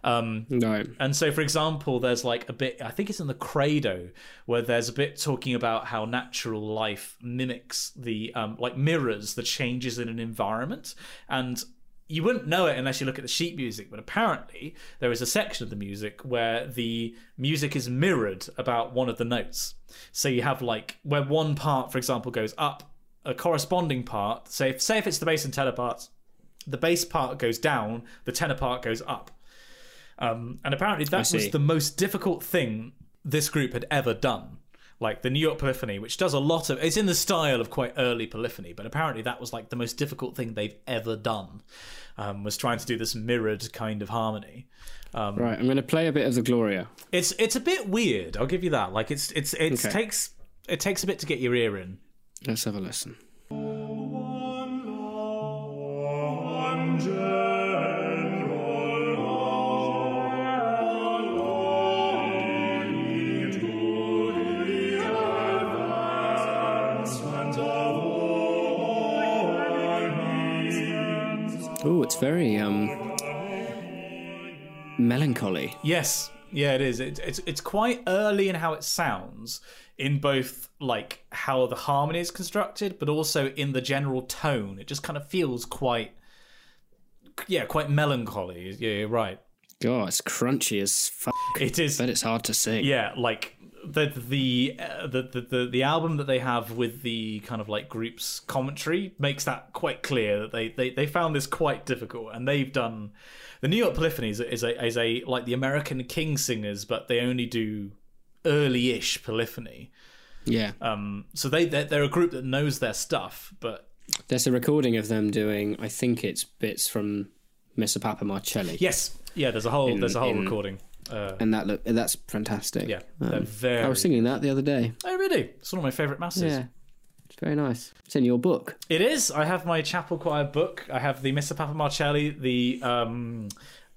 Um, No. and so, for example, there's like a bit, I think it's in the Credo, where there's a bit talking about how natural life mimics the, um, like mirrors the changes in an environment. And you wouldn't know it unless you look at the sheet music, but apparently there is a section of the music where the music is mirrored about one of the notes. So you have like, where one part, for example, goes up, a corresponding part, say if, say if it's the bass and tenor parts, the bass part goes down, the tenor part goes up. Um, and apparently that was the most difficult thing this group had ever done. Like the New York Polyphony, which does a lot of, it's in the style of quite early polyphony, but apparently that was like the most difficult thing they've ever done. Um, was trying to do this mirrored kind of harmony. Right, I'm going to play a bit of the Gloria. It's it's a bit weird. I'll give you that. Like it's it's it Okay. takes it takes a bit to get your ear in. Let's have a listen. Very um melancholy. Yes, yeah, it is. It, it's it's quite early in how it sounds, in both like how the harmony is constructed, but also in the general tone. It just kind of feels quite, yeah, quite melancholy. Yeah, you're right. God, it's crunchy as fuck. It is. but it's hard to sing. Yeah, like the the, uh, the the the the album that they have with the kind of like group's commentary makes that quite clear that they they, they found this quite difficult and they've done the New York Polyphony is a, is a is a like the American King singers but they only do early-ish polyphony. Yeah. Um, so they they're, they're a group that knows their stuff, but There's a recording of them doing, I think it's bits from Missa Papa Marcelli. yes, yeah, there's a whole there's a whole in- recording. Uh, And that look, that's fantastic. yeah, Um, very. I was singing that the other day. Oh, really? It's one of my favorite masses. Yeah. It's very nice. It's in your book. It is. I have my chapel choir book. I have the Missa Papa Marcelli, the um,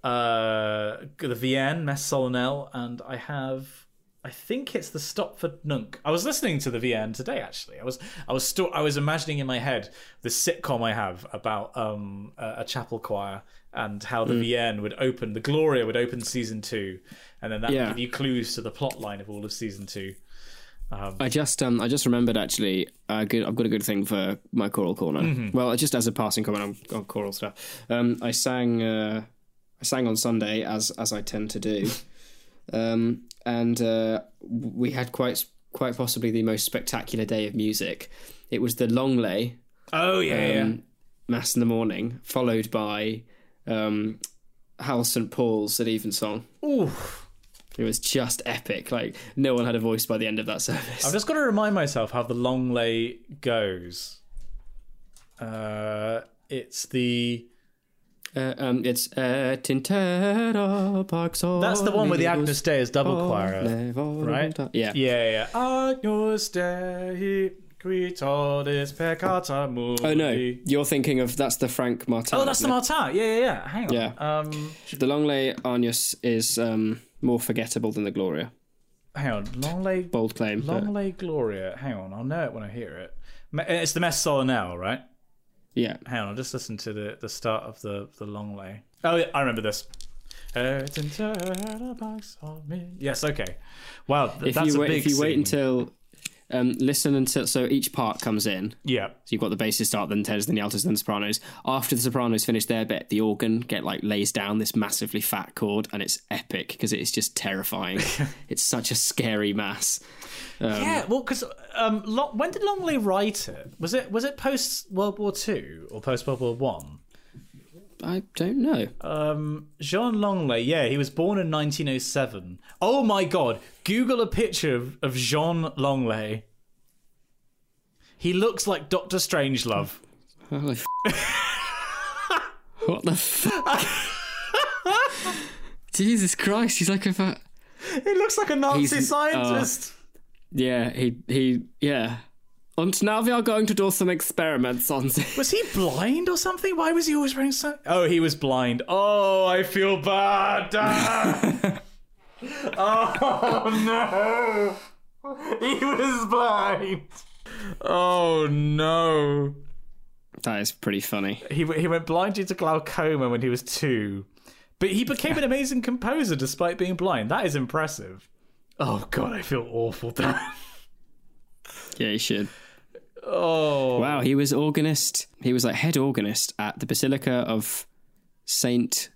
uh, the Vierne Messe Solennelle, and I have. I think it's the Stopford Nunc. I was listening to the Vierne today. Actually, I was I was still I was imagining in my head the sitcom I have about um, a, a chapel choir and how the Vierne would open. The Gloria would open season two, and then that Yeah. would give you clues to the plot line of all of season two. I just um I just remembered actually uh, good, I've got a good thing for my choral corner. Mm-hmm. Well, just as a passing comment on, on choral stuff. Um, I sang uh, I sang on Sunday as as I tend to do, um, and uh, we had quite quite possibly the most spectacular day of music. It was the Langlais Oh yeah, yeah. um, mass in the morning, followed by um, Howells St Paul's at evensong. Ooh. It was just epic. Like no one had a voice by the end of that service. I've just got to remind myself how the Langlais goes. Uh, it's the Uh, um, it's uh, that's the one with the Agnus Dei as double choir, right? Yeah. Yeah, yeah. Agnus Dei qui tollis peccata mundi. Oh no, you're thinking of that's the Frank Martin. Oh, that's the Martin. Yeah, yeah, yeah. Hang on. Yeah. Um, the Langlais Agnus is um, more forgettable than the Gloria. hang on. Langlais, Bold claim. but- long lay Gloria. Hang on. I'll know it when I hear it. It's the Messe Solennelle, right? Yeah. Hang on, I'll just listen to the, the start of the, the Langlais. Oh, yeah, I remember this. Hurt and turtle bugs on me. Yes, okay. Wow, th- If that's you a wait, big if you wait until um, listen until so each part comes in. Yeah. So you've got the basses start, then tenors, then the altos, then the sopranos. After the sopranos finish their bit, the organ get like lays down this massively fat chord, and it's epic because it is just terrifying. it's such a scary mass. yeah, well, because um, Lo- when did Langlais write it? Was it was it post World War Two or post World War One? I don't know. Um, Jean Langlais, yeah, he was born in 1907. Oh my god, Google a picture of, of Jean Langlais. He looks like Doctor Strangelove. Holy f- what the fuck? Jesus Christ, he's like a fat. He looks like a Nazi He's- scientist. Yeah, he he yeah. And now we are going to do some experiments on this. Was he blind or something? Why was he always wearing so? Oh, he was blind. Oh, I feel bad. Ah. Oh no, he was blind. Oh no. That is pretty funny. He he went blind due to glaucoma when he was two, but he became an amazing composer despite being blind. That is impressive. Oh god, I feel awful. Dan. Yeah, you should. oh Wow, he was organist. He was like head organist at the Basilica of Saint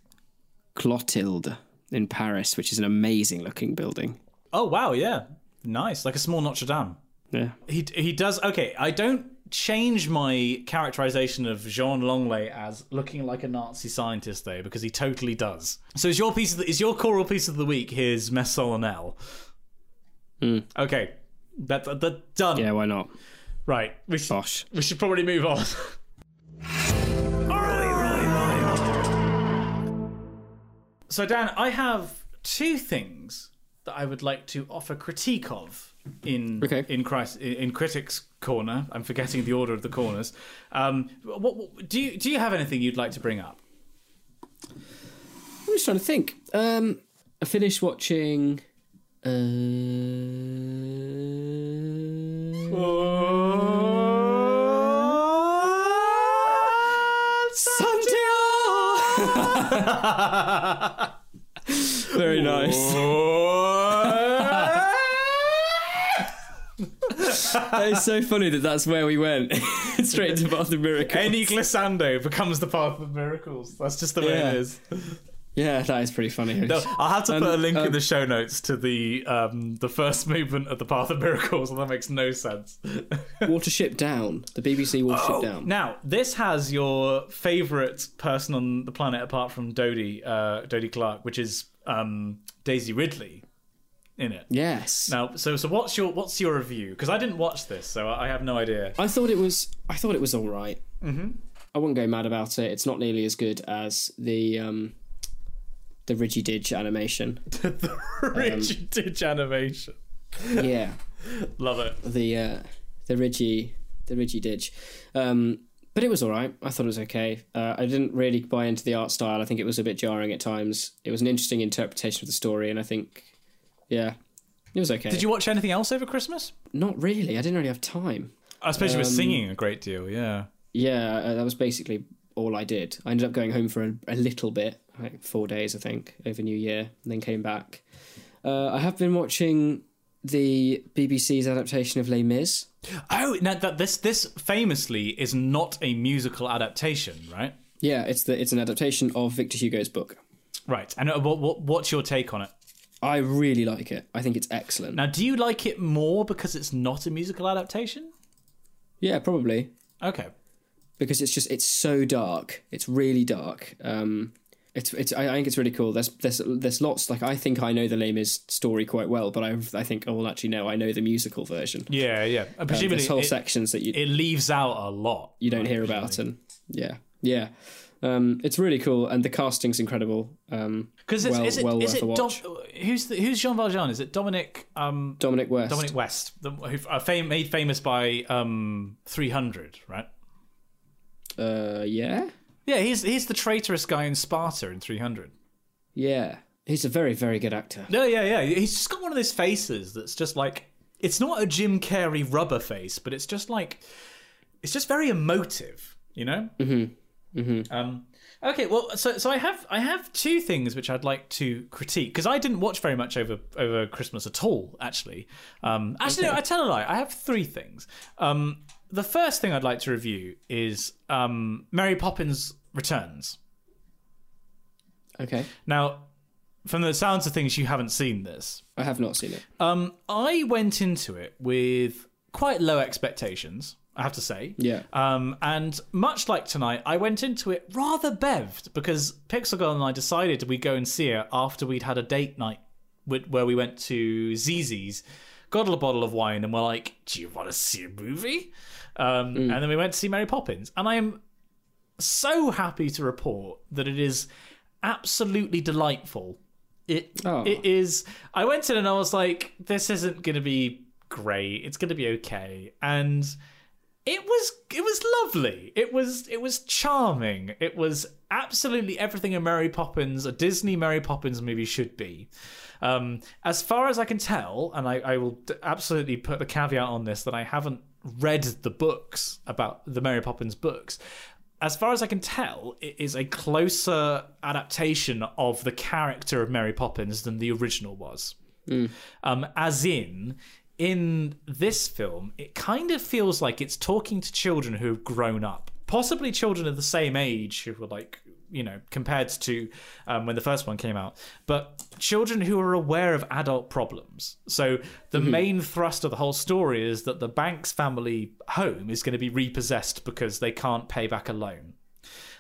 Clotilde in Paris, which is an amazing looking building. oh wow, yeah, nice, like a small Notre Dame. Yeah. He he does okay. I don't change my characterization of Jean Langlais as looking like a Nazi scientist though, because he totally does. So is your piece of the, is your choral piece of the week his Messe Solennelle? Hmm. Okay, that, that, that done. Yeah, why not? Right, we should Bosh. we should probably move on. So Dan, I have two things that I would like to offer critique of in Okay. in, Christ, in in critics corner. I'm forgetting the order of the corners. Um, what, what do you do? You have anything you'd like to bring up? I'm just trying to think. Um, I finished watching. Uh... Santiago! Very nice. It's so funny that that's where we went. Straight to Path of Miracles. Any glissando becomes the path of miracles. That's just the way Yeah. it is. Yeah, that is pretty funny. No, I'll have to put Um, a link in um, the show notes to the um, the first movement of the Path of Miracles, and that makes no sense. Watership Down. The BBC Watership Down. Now, this has your favourite person on the planet apart from Dodie, uh, Dodie Clark, which is um, Daisy Ridley, in it. Yes. Now, so so what's your what's your review? Because I didn't watch this, so I have no idea. I thought it was. I thought it was all right. Mm-hmm. I wouldn't go mad about it. It's not nearly as good as the um, the Ridgy Didge animation. the Richie Ditch animation, yeah, love it. the uh, the Ridgy the Ridgy Didge. Um, but it was all right. I thought it was okay. Uh, I didn't really buy into the art style. I think it was a bit jarring at times. It was an interesting interpretation of the story, and I think, yeah, it was okay. Did you watch anything else over Christmas? Not really. I didn't really have time. I suppose you were Um, singing a great deal. Yeah. Yeah, uh, that was basically all I did. I ended up going home for a, a little bit, like four days, I think, over New Year, and then came back. Uh, I have been watching the BBC's adaptation of Les Mis. Oh, now that this this famously is not a musical adaptation, right? Yeah, it's the it's an adaptation of Victor Hugo's book. Right. And uh, what, what what's your take on it? I really like it. I think it's excellent. Now, do you like it more because it's not a musical adaptation? yeah, probably Okay. because it's just it's so dark. It's really dark. Um, it's it's I, I think it's really cool. There's there's there's lots like I think I know the Les Mis story quite well, but I I think oh well actually no I know the musical version. Yeah, yeah. Um, Presumably, there's whole it, sections that you it leaves out a lot. you don't hear about and yeah yeah um it's really cool and the casting's incredible um Because well, is it well is it Dom, who's the, who's Jean Valjean? Is it Dominic um dominic west Dominic West, the, who uh, fame, made famous by um 300, right? uh yeah Yeah, he's he's the traitorous guy in Sparta in 300. yeah he's a very very good actor No, yeah, yeah. He's just got one of those faces that's just like it's not a Jim Carrey rubber face, but it's just like it's just very emotive. You know. Mm-hmm. Mm-hmm. Um, okay. Well, so so I have I have two things which I'd like to critique because I didn't watch very much over over Christmas at all. Actually, um, actually, no, I tell a lie. I have three things. Um, the first thing I'd like to review is um, Mary Poppins Returns. Okay. Now, from the sounds of things, you haven't seen this. I have not seen it. Um, I went into it with quite low expectations, I have to say. Yeah. Um, and much like tonight, I went into it rather bevved because Pixel Girl and I decided we'd go and see it after we'd had a date night where we went to Zizzi's, got a bottle of wine, and we're like, "Do you want to see a movie?" Um, And then we went to see Mary Poppins, and I am so happy to report that it is absolutely delightful. It Oh. it is. I went in and I was like, "This isn't going to be great. It's going to be okay." And it was it was lovely. It was it was charming. It was absolutely everything a Mary Poppins, a Disney Mary Poppins movie should be. Um, as far as I can tell, and I, I will d- absolutely put the caveat on this that I haven't read the books about the Mary Poppins books. As far as I can tell, it is a closer adaptation of the character of Mary Poppins than the original was. Um, as in, in this film, it kind of feels like it's talking to children who have grown up, possibly children of the same age who were like, you know, compared to um, when the first one came out, but children who are aware of adult problems. So the main thrust of the whole story is that the Banks family home is going to be repossessed because they can't pay back a loan.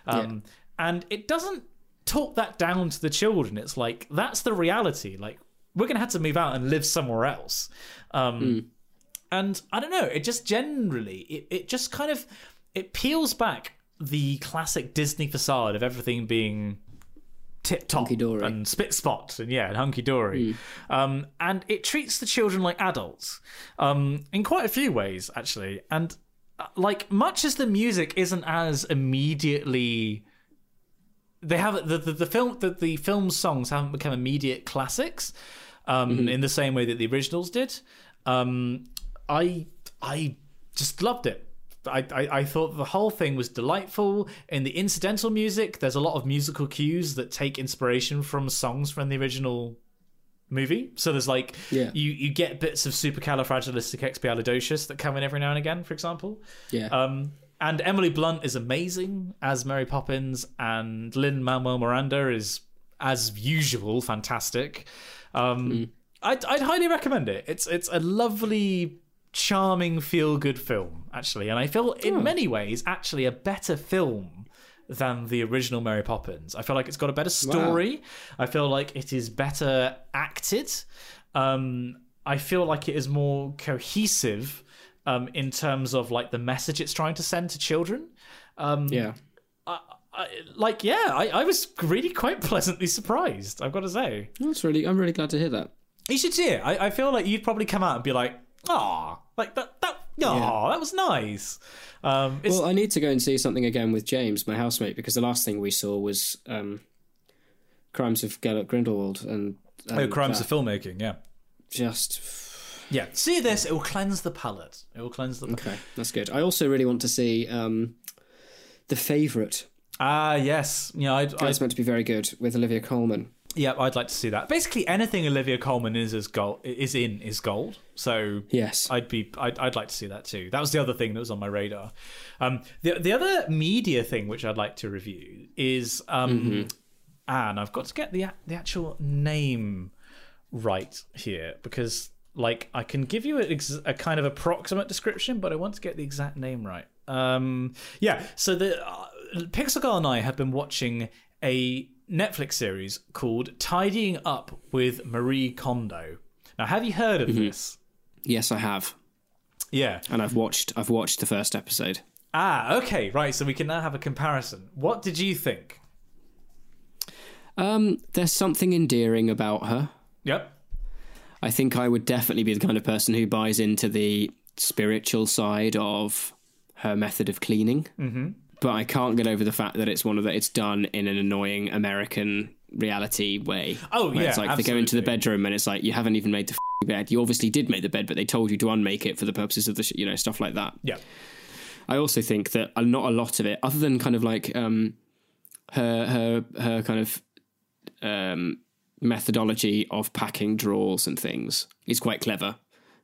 Um, And it doesn't talk that down to the children. It's like that's the reality. Like we're gonna have to move out and live somewhere else. Um, And I don't know. It just generally it, it just kind of it peels back the classic Disney facade of everything being tip top and spit spot and yeah and hunky dory. Um, and it treats the children like adults um, in quite a few ways actually. And uh, like much as the music isn't as immediately they have the the, the film the, the film songs haven't become immediate classics um, in the same way that the originals did. Um, I I just loved it. I, I, I thought the whole thing was delightful. In the incidental music, there's a lot of musical cues that take inspiration from songs from the original movie. So there's like Yeah. you you get bits of supercalifragilisticexpialidocious that come in every now and again, for example. Yeah. Um, and Emily Blunt is amazing as Mary Poppins, and Lin-Manuel Miranda is, as usual, fantastic. Um, I'd, I'd highly recommend it. It's it's a lovely, charming, feel good film, actually, and I feel in many ways actually a better film than the original Mary Poppins. I feel like it's got a better story. I feel like it is better acted. Um, I feel like it is more cohesive um, in terms of like the message it's trying to send to children. Um, yeah. I, like, yeah, I, I was really quite pleasantly surprised. I've got to say, That's really. I'm really glad to hear that. you should see it. I, I feel like you'd probably come out and be like, "Ah, like that, that, ah, that was nice." Um, it's, Well, I need to go and see something again with James, my housemate, because the last thing we saw was um, Crimes of Gellert Grindelwald, and, and oh, crimes of filmmaking, yeah, just yeah. See this; it will cleanse the palate. It will cleanse the. Palate. okay. That's good. I also really want to see um, the Favourite. Ah, yes, yeah, I'd, I'd, That's meant to be very good with Olivia Colman. Yeah, I'd like to see that. Basically, anything Olivia Colman is as gold is in is gold. So Yes. I'd be I'd, I'd like to see that too. That was the other thing that was on my radar. Um, the the other media thing which I'd like to review is um, and I've got to get the the actual name right here because like I can give you a, a kind of approximate description, but I want to get the exact name right. Um, yeah, so the uh, Pixel Girl and I have been watching a Netflix series called Tidying Up with Marie Kondo. Now, have you heard of this? Yes, I have, Yeah. and I've watched. I've watched the first episode. Ah, okay, right. So we can now have a comparison. What did you think? Um, there's something endearing about her. Yep. I think I would definitely be the kind of person who buys into the spiritual side of her method of cleaning. Mm-hmm. But I can't get over the fact that it's one of the, it's done in an annoying American reality way. Oh, yeah, it's like they go into the bedroom and it's like you haven't even made the f***ing bed. You obviously did make the bed, but they told you to unmake it for the purposes of the sh- you know stuff like that. Yeah. I also think that not a lot of it, other than kind of like um, her her her kind of um, methodology of packing drawers and things is quite clever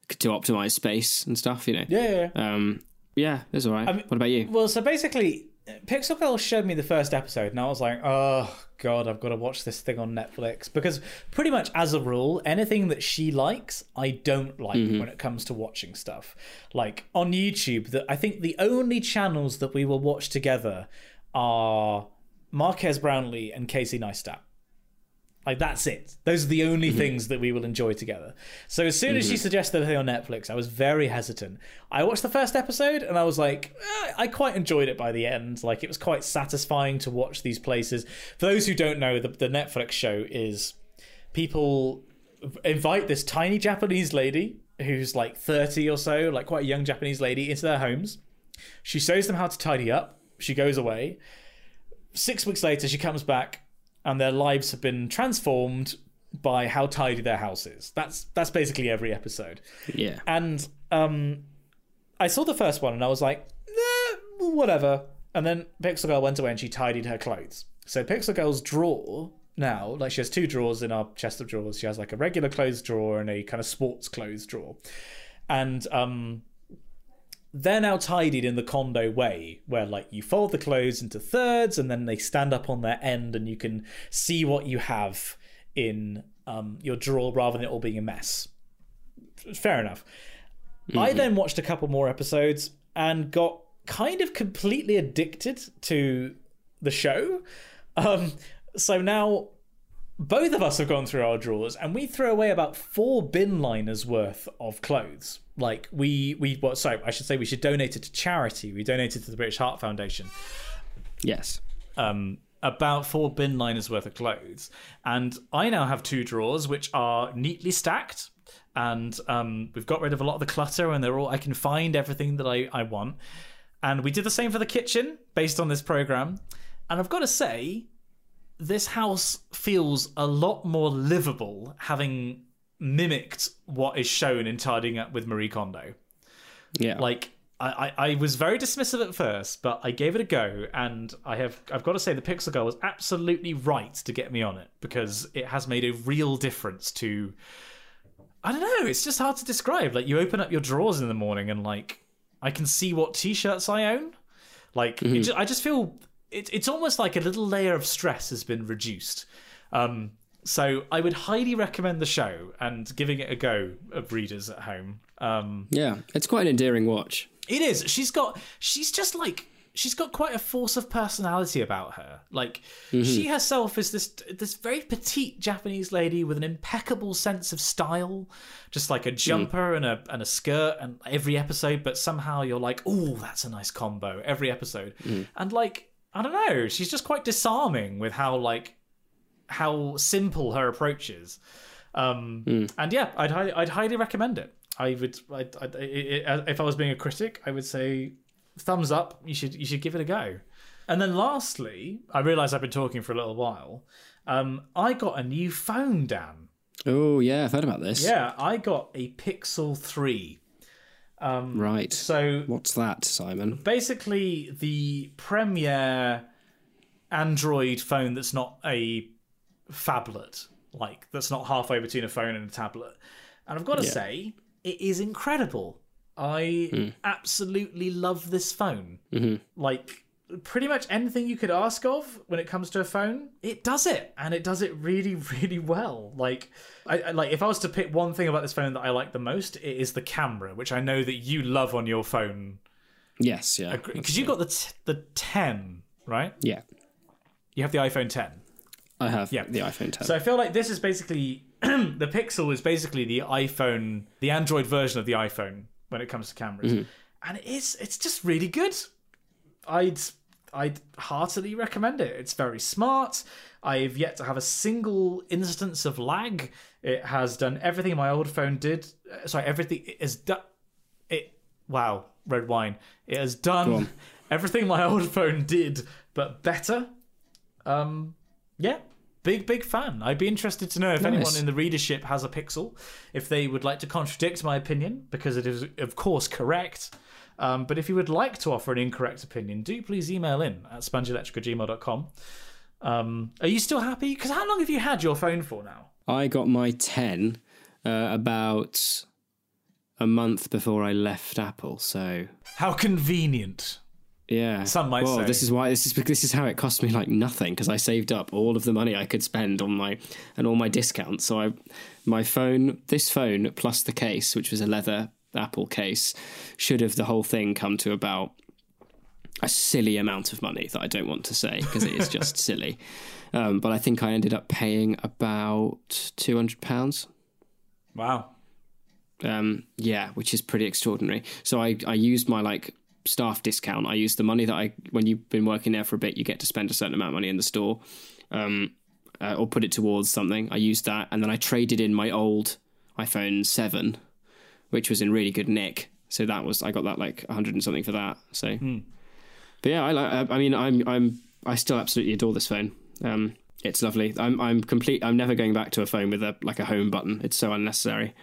to optimize space and stuff. You know. Yeah, yeah. yeah. Um, yeah, it's all right. what about you? Well, so basically, Pixel Girl showed me the first episode, and I was like, oh god, I've got to watch this thing on Netflix because pretty much as a rule, anything that she likes, I don't like mm-hmm. when it comes to watching stuff. Like on YouTube, that I think the only channels that we will watch together are Marques Brownlee and Casey Neistat. Like that's it. Those are the only things that we will enjoy together. So as soon as she suggested a thing on Netflix, I was very hesitant. I watched the first episode and I was like, eh, I quite enjoyed it by the end. Like it was quite satisfying to watch these places. For those who don't know, the, the Netflix show is people invite this tiny Japanese lady who's like 30 or so, like quite a young Japanese lady, into their homes. She shows them how to tidy up. She goes away. Six weeks later, she comes back and their lives have been transformed by how tidy their house is. That's that's basically every episode. Yeah. And um, I saw the first one and I was like, eh, whatever. And then Pixel Girl went away and she tidied her clothes. So Pixel Girl's drawer now, like she has two drawers in our chest of drawers. She has like a regular clothes drawer and a kind of sports clothes drawer. And um, they're now tidied in the Kondo way, where like you fold the clothes into thirds and then they stand up on their end and you can see what you have in um, your drawer rather than it all being a mess. Fair enough. I then watched a couple more episodes and got kind of completely addicted to the show. Um, so now both of us have gone through our drawers and we throw away about four bin liners worth of clothes. Like we we what sorry, I should say we should donate it to charity. We donated to the British Heart Foundation. Yes. Um about four bin liners worth of clothes. And I now have two drawers which are neatly stacked. And um, we've got rid of a lot of the clutter and they're all I can find everything that I, I want. And we did the same for the kitchen based on this program. And I've got to say, this house feels a lot more livable having mimicked what is shown in Tidying Up with Marie Kondo. Yeah. Like I, I, I was very dismissive at first, but I gave it a go, and I have I've got to say the Pixel Girl was absolutely right to get me on it because it has made a real difference to. I don't know. It's just hard to describe. Like you open up your drawers in the morning, and like I can see what T-shirts I own. Like it mm-hmm. just, I just feel it, it's almost like a little layer of stress has been reduced. Um, so I would highly recommend the show and giving it a go of readers at home. Um, yeah. It's quite an endearing watch. it is. She's got. She's just like. She's got quite a force of personality about her. Like she herself is this this very petite Japanese lady with an impeccable sense of style, just like a jumper and a and a skirt and every episode. But somehow you're like, oh, that's a nice combo every episode. And like I don't know, she's just quite disarming with how like how simple her approach is. Um, And yeah, I'd highly, I'd highly recommend it. I would, I'd, I'd, if I was being a critic, I would say thumbs up. You should, you should give it a go. And then lastly, I realise I've been talking for a little while. Um, I got a new phone, Dan. Oh, yeah. I've heard about this. Yeah, I got a Pixel Three. Um, right. So What's that, Simon? basically the premier Android phone that's not a phablet, like that's not halfway between a phone and a tablet. And I've got to Yeah. say, it is incredible. I hmm. absolutely love this phone. Mm-hmm. Like pretty much anything you could ask of when it comes to a phone, it does it, and it does it really, really well. Like, I, I like if I was to pick one thing about this phone that I like the most, it is the camera, which I know that you love on your phone Yes, yeah. because you got the t- the 10 right Yeah. you have the iphone 10 I have Yeah. the iPhone 10. so i feel like this is basically the pixel is basically the iphone the android version of the iphone when it comes to cameras mm-hmm. and it is it's just really good i'd i'd heartily recommend it. It's very smart. I've yet to have a single instance of lag. It has done everything my old phone did. Uh, sorry everything it has done it wow red wine. It has done everything my old phone did but better. Um yeah big big fan. I'd be interested to know if anyone in the readership has a pixel if they would like to contradict my opinion because it is of course correct Um, but if you would like to offer an incorrect opinion, do please email in at spongyelectric@gmail.com. Um, are you still happy? Because how long have you had your phone for now? I got my 10 uh, about a month before I left Apple. So How convenient. yeah, Some might well, say. this is why this is this is how it cost me like nothing because I saved up all of the money I could spend on my and all my discounts. So I, my phone, this phone plus the case, which was a leather Apple case, should have the whole thing come to about a silly amount of money that I don't want to say because it is just silly. Um, but I think I ended up paying about two hundred pounds. Wow. Um, yeah, which is pretty extraordinary. So I, I used my like staff discount. I used the money that I when you've been working there for a bit, you get to spend a certain amount of money in the store, um, uh, or put it towards something. I used that, and then I traded in my old iPhone seven, which was in really good nick. So that was I got that like a hundred and something for that. So, but yeah, I like. I mean, I'm I'm I still absolutely adore this phone. Um, it's lovely. I'm I'm complete. I'm never going back to a phone with a like a home button. It's so unnecessary.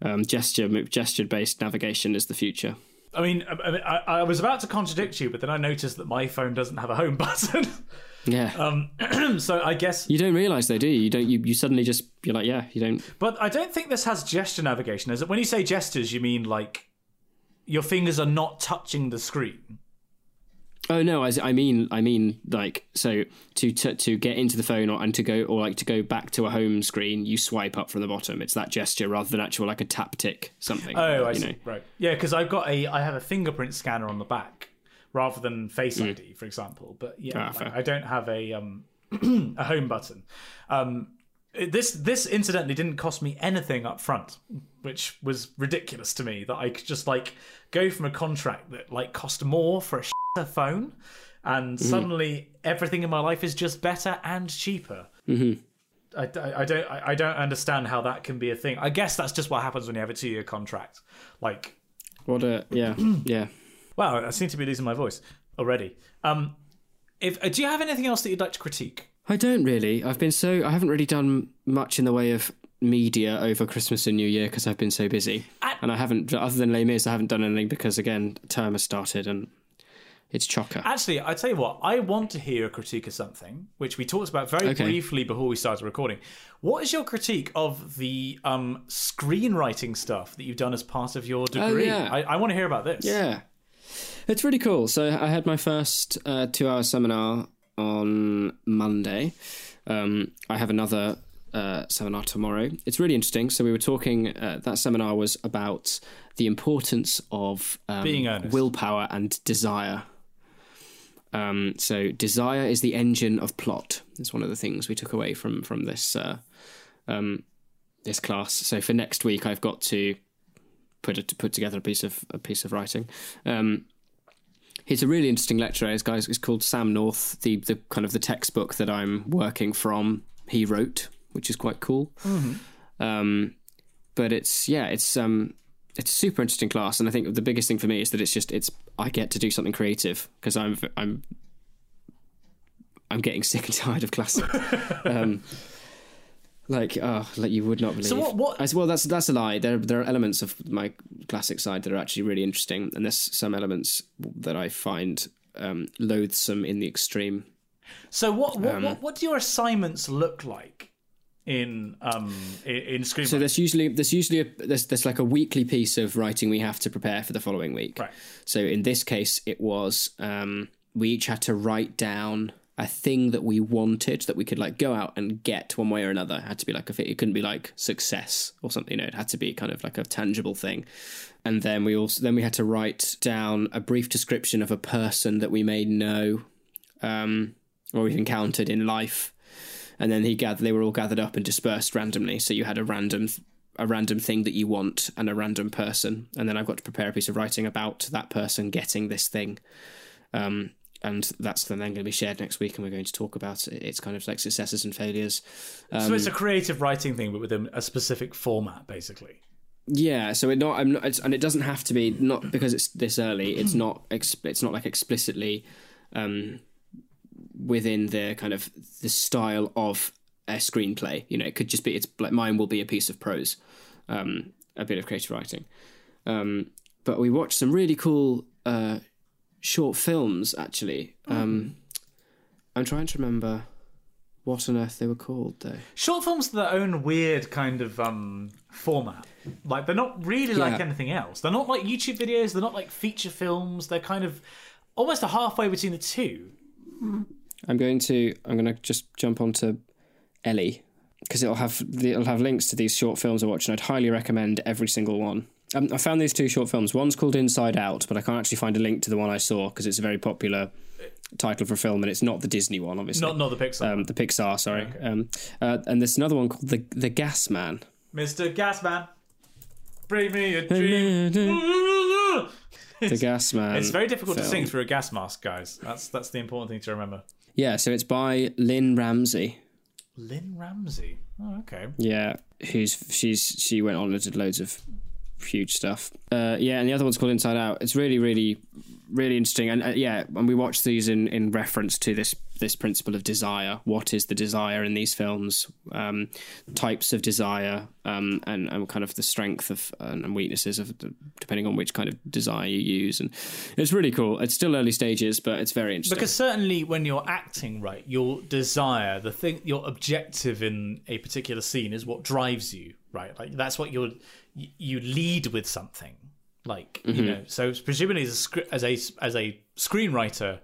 Um, gesture gesture based navigation is the future. I mean, I, I, I was about to contradict you, but then I noticed that my phone doesn't have a home button. Yeah, um, so I guess, you don't realize though, do you? You don't. You, you suddenly just you're like, yeah, you don't. but I don't think this has gesture navigation. Is it? When you say gestures, you mean like your fingers are not touching the screen? Oh no, I, I mean, I mean, like, so to, to to get into the phone or and to go or like to go back to a home screen, you swipe up from the bottom. It's that gesture rather than actual like a tap tick something. Oh, I you see. know. Right. Yeah, because I've got a, I have a fingerprint scanner on the back rather than Face ID, for example. But yeah. Ah, fair. I don't have a um a home button. Um, this this incidentally didn't cost me anything up front, which was ridiculous to me that I could just like go from a contract that like cost more for a phone, and Hmm. suddenly everything in my life is just better and cheaper. Mm-hmm. I, I, I don't I, I don't understand how that can be a thing. I guess that's just what happens when you have a two year contract. Like What a yeah yeah. Wow, I seem to be losing my voice already. Um, if uh, do you have anything else that you'd like to critique? I don't really. I've been so I haven't really done much in the way of media over Christmas and New Year because I've been so busy, I- and I haven't other than Les Mis, I haven't done anything because again, term has started and it's chocker. Actually, I tell you what, I want to hear a critique of something which we talked about very Okay. briefly before we started recording. What is your critique of the um, screenwriting stuff that you've done as part of your degree? Oh, yeah. I, I want to hear about this. Yeah. It's really cool. So I had my first uh, two hour seminar on Monday. Um, I have another uh, seminar tomorrow. It's really interesting. So we were talking, uh, that seminar was about the importance of um, Being earnest. willpower and desire. Um, so desire is the engine of plot. It's one of the things we took away from from this uh, um, this class. So for next week, I've got to put it, put together a piece of a piece of writing. Um, he's a really interesting lecturer. This guy is called Sam North. The the kind of the textbook that I'm working from, he wrote, which is quite cool. Um, but it's yeah, it's um, it's a super interesting class, and I think the biggest thing for me is that it's just it's I get to do something creative because I'm I'm I'm getting sick and tired of classics. um, like oh, like you would not believe. So what- what- I well, that's that's a lie. There there are elements of my classic side that are actually really interesting, and there's some elements that I find um, loathsome in the extreme. So what what, Um, what what do your assignments look like in um in, in screenwriting? So there's usually there's usually a, there's there's like a weekly piece of writing we have to prepare for the following week. Right. So in this case, it was um, we each had to write down a thing that we wanted that we could like go out and get one way or another. It had to be like a it couldn't be like success or something. You know, it had to be kind of like a tangible thing. And then we also then we had to write down a brief description of a person that we may know um, or we've encountered in life and then he gathered they were all gathered up and dispersed randomly so you had a random a random thing that you want and a random person and then i've got to prepare a piece of writing about that person getting this thing um, and that's then going to be shared next week and we're going to talk about it. it's kind of like successes and failures so it's a creative writing thing, but within a specific format, basically. yeah so it not i'm not it's, and it doesn't have to be not because it's this early it's not it's not like explicitly um within the kind of the style of a screenplay you know it could just be it's like mine will be a piece of prose um a bit of creative writing um but we watched some really cool uh, short films actually. Um, I'm trying to remember what on earth they were called though. Short films are their own weird kind of um, format. Like they're not really like Yeah. anything else. They're not like YouTube videos. They're not like feature films. They're kind of almost a halfway between the two. I'm going to I'm going to just jump onto Ellie because it'll have it'll have links to these short films I watch, and I'd highly recommend every single one. Um, I found these two short films. One's called Inside Out, but I can't actually find a link to the one I saw because it's a very popular title for a film, and it's not the Disney one, obviously. Not not the Pixar. um, the Pixar, sorry. Um, uh, and there's another one called the the Gas Man. Mr. Gasman, bring me a dream. The Gas Man. It's very difficult to sing through a gas mask, guys. That's that's the important thing to remember. Yeah, so it's by Lynne Ramsay. Lynne Ramsay. Oh, okay. Yeah, who's she's she went on and did loads of huge stuff. Uh, yeah, and the other one's called Inside Out. It's really, really, really interesting. And uh, yeah, and we watch these in in reference to this this principle of desire. What is the desire in these films? Um, types of desire, um, and and kind of the strength of and weaknesses of the, depending on which kind of desire you use. And it's really cool. It's still early stages, but it's very interesting. Because certainly when you're acting right, your desire, the thing, your objective in a particular scene is what drives you, right? Like that's what you're you lead with something, like you mm-hmm. know. So presumably as a as a as a screenwriter,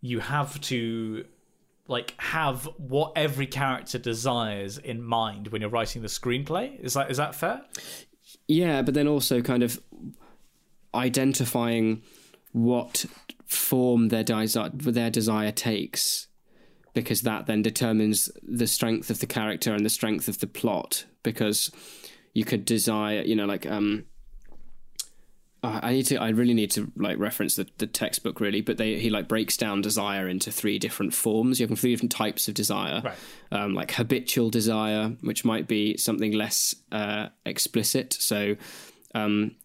you have to like have what every character desires in mind when you're writing the screenplay. Is that is that fair? Yeah, but then also kind of identifying what form their desire their desire takes, because that then determines the strength of the character and the strength of the plot. Because you could desire, you know, like um. I need to. I really need to like reference the, the textbook really, but they he like breaks down desire into three different forms. You have three different types of desire, Right. um, like habitual desire, which might be something less uh, explicit. So, um,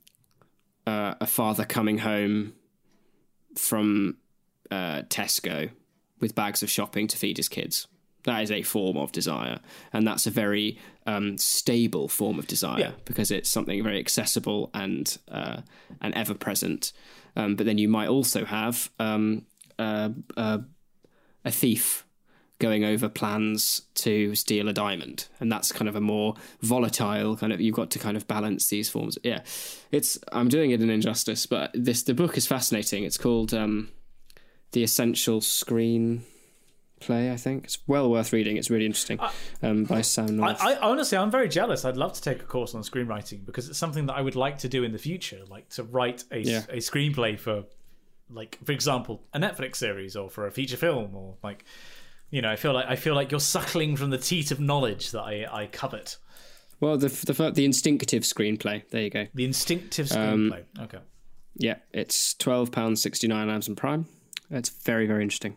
uh, a father coming home from uh, Tesco with bags of shopping to feed his kids. That is a form of desire, and that's a very um, stable form of desire Yeah. because it's something very accessible and uh, and ever present. Um, but then you might also have um, uh, uh, a thief going over plans to steal a diamond and that's kind of a more volatile kind of you've got to kind of balance these forms yeah it's i'm doing it an injustice but this the book is fascinating it's called um the essential screen play i think it's well worth reading it's really interesting um by sam I, North. I honestly, I'm very jealous. I'd love to take a course on screenwriting because it's something that I would like to do in the future, like to write a, Yeah. a screenplay for, like for example, a Netflix series or for a feature film or like, you know, I feel like I feel like you're suckling from the teat of knowledge that I, I covet. well the, the the instinctive screenplay there you go The instinctive Um, screenplay. okay. yeah it's 12 pounds 69 amazon prime it's very very interesting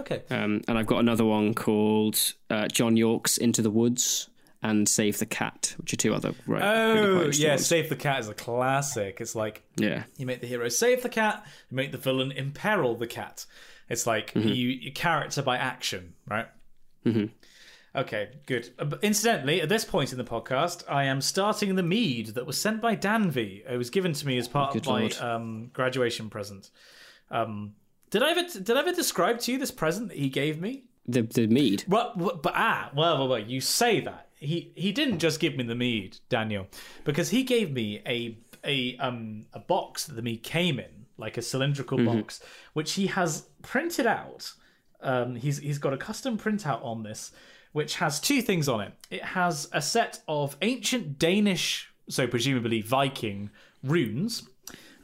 Okay. Um, and I've got another one called uh, John Yorke's Into the Woods and Save the Cat, which are two other right, Oh interesting yeah, ones. Save the Cat is a classic. It's like yeah, You make the hero save the cat. You make the villain imperil the cat. It's like Mm-hmm. you, you character by action, right? Mm-hmm. Okay, good. Uh, incidentally, at this point in the podcast, I am starting the mead that was sent by Danby. It was given to me as part Good of my um, graduation present. Um, did I ever did I ever describe to you this present that he gave me? the the mead. Well, but ah, well, well, well, you say that he he didn't just give me the mead, Daniel, because he gave me a a um a box that the mead came in, like a cylindrical box, which he has printed out. Um, he's he's got a custom printout on this, which has two things on it. It has a set of ancient Danish, so presumably Viking runes,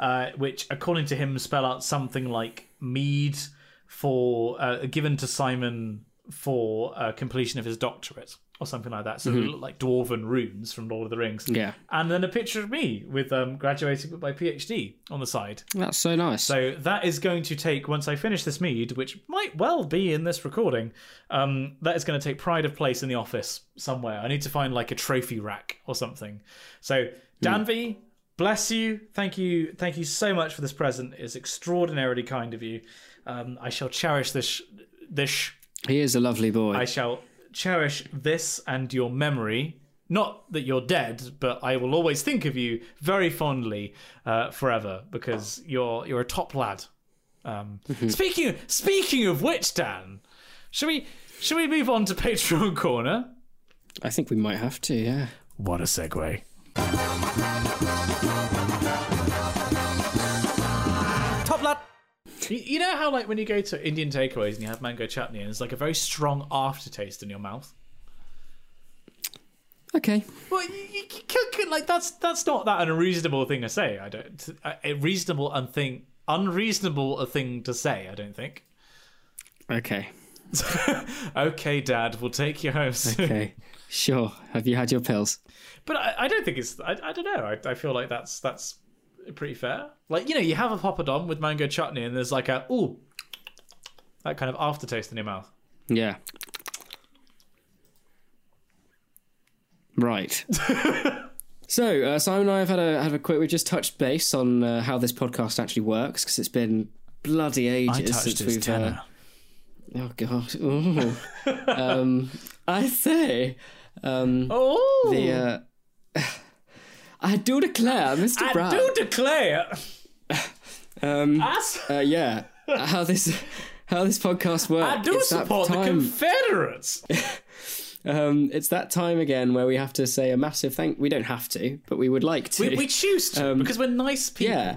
uh, which, according to him, spell out something like mead for uh, given to Simon for uh, completion of his doctorate or something like that. So look like dwarven runes from Lord of the Rings. Yeah. and then a picture of me with um, graduating with my PhD on the side. That's so nice. So that is going to take once I finish this mead, which might well be in this recording. Um, that is going to take pride of place in the office somewhere. I need to find like a trophy rack or something. So Danby, bless you. Thank you. Thank you so much for this present. It's extraordinarily kind of you. Um, I shall cherish this. This he is a lovely boy. I shall cherish this and your memory. not that you're dead, but I will always think of you very fondly uh, forever because you're you're a top lad. Um, Speaking speaking of which, Dan, should we should we move on to Patreon corner? I think we might have to. Yeah. What a segue. You, you know how like when you go to Indian takeaways and you have mango chutney and it's like a very strong aftertaste in your mouth. Okay. Well, you, you, you like that's that's not that unreasonable thing to say. I don't a, uh, a reasonable and thing unreasonable a thing to say. I don't think. Okay. okay, Dad, we'll take you home soon. Okay. sure. Have you had your pills? But I, I don't think it's. I, I don't know. I, I feel like that's that's pretty fair. Like you know, you have a poppadom with mango chutney, and there's like a ooh, that kind of aftertaste in your mouth. Yeah. Right. so uh, Simon and I have had a have a quick. We just touched base on uh, how this podcast actually works because it's been bloody ages since we've. Uh, oh god. Ooh. um, I say. Um, oh, the. I do declare, Mr. I Brown. I do declare. um, As uh, yeah, how this how this podcast works. I do It's support the Confederates. Um, it's that time again where we have to say a massive thank. We don't have to, but we would like to. we, we choose to because we're nice people. yeah.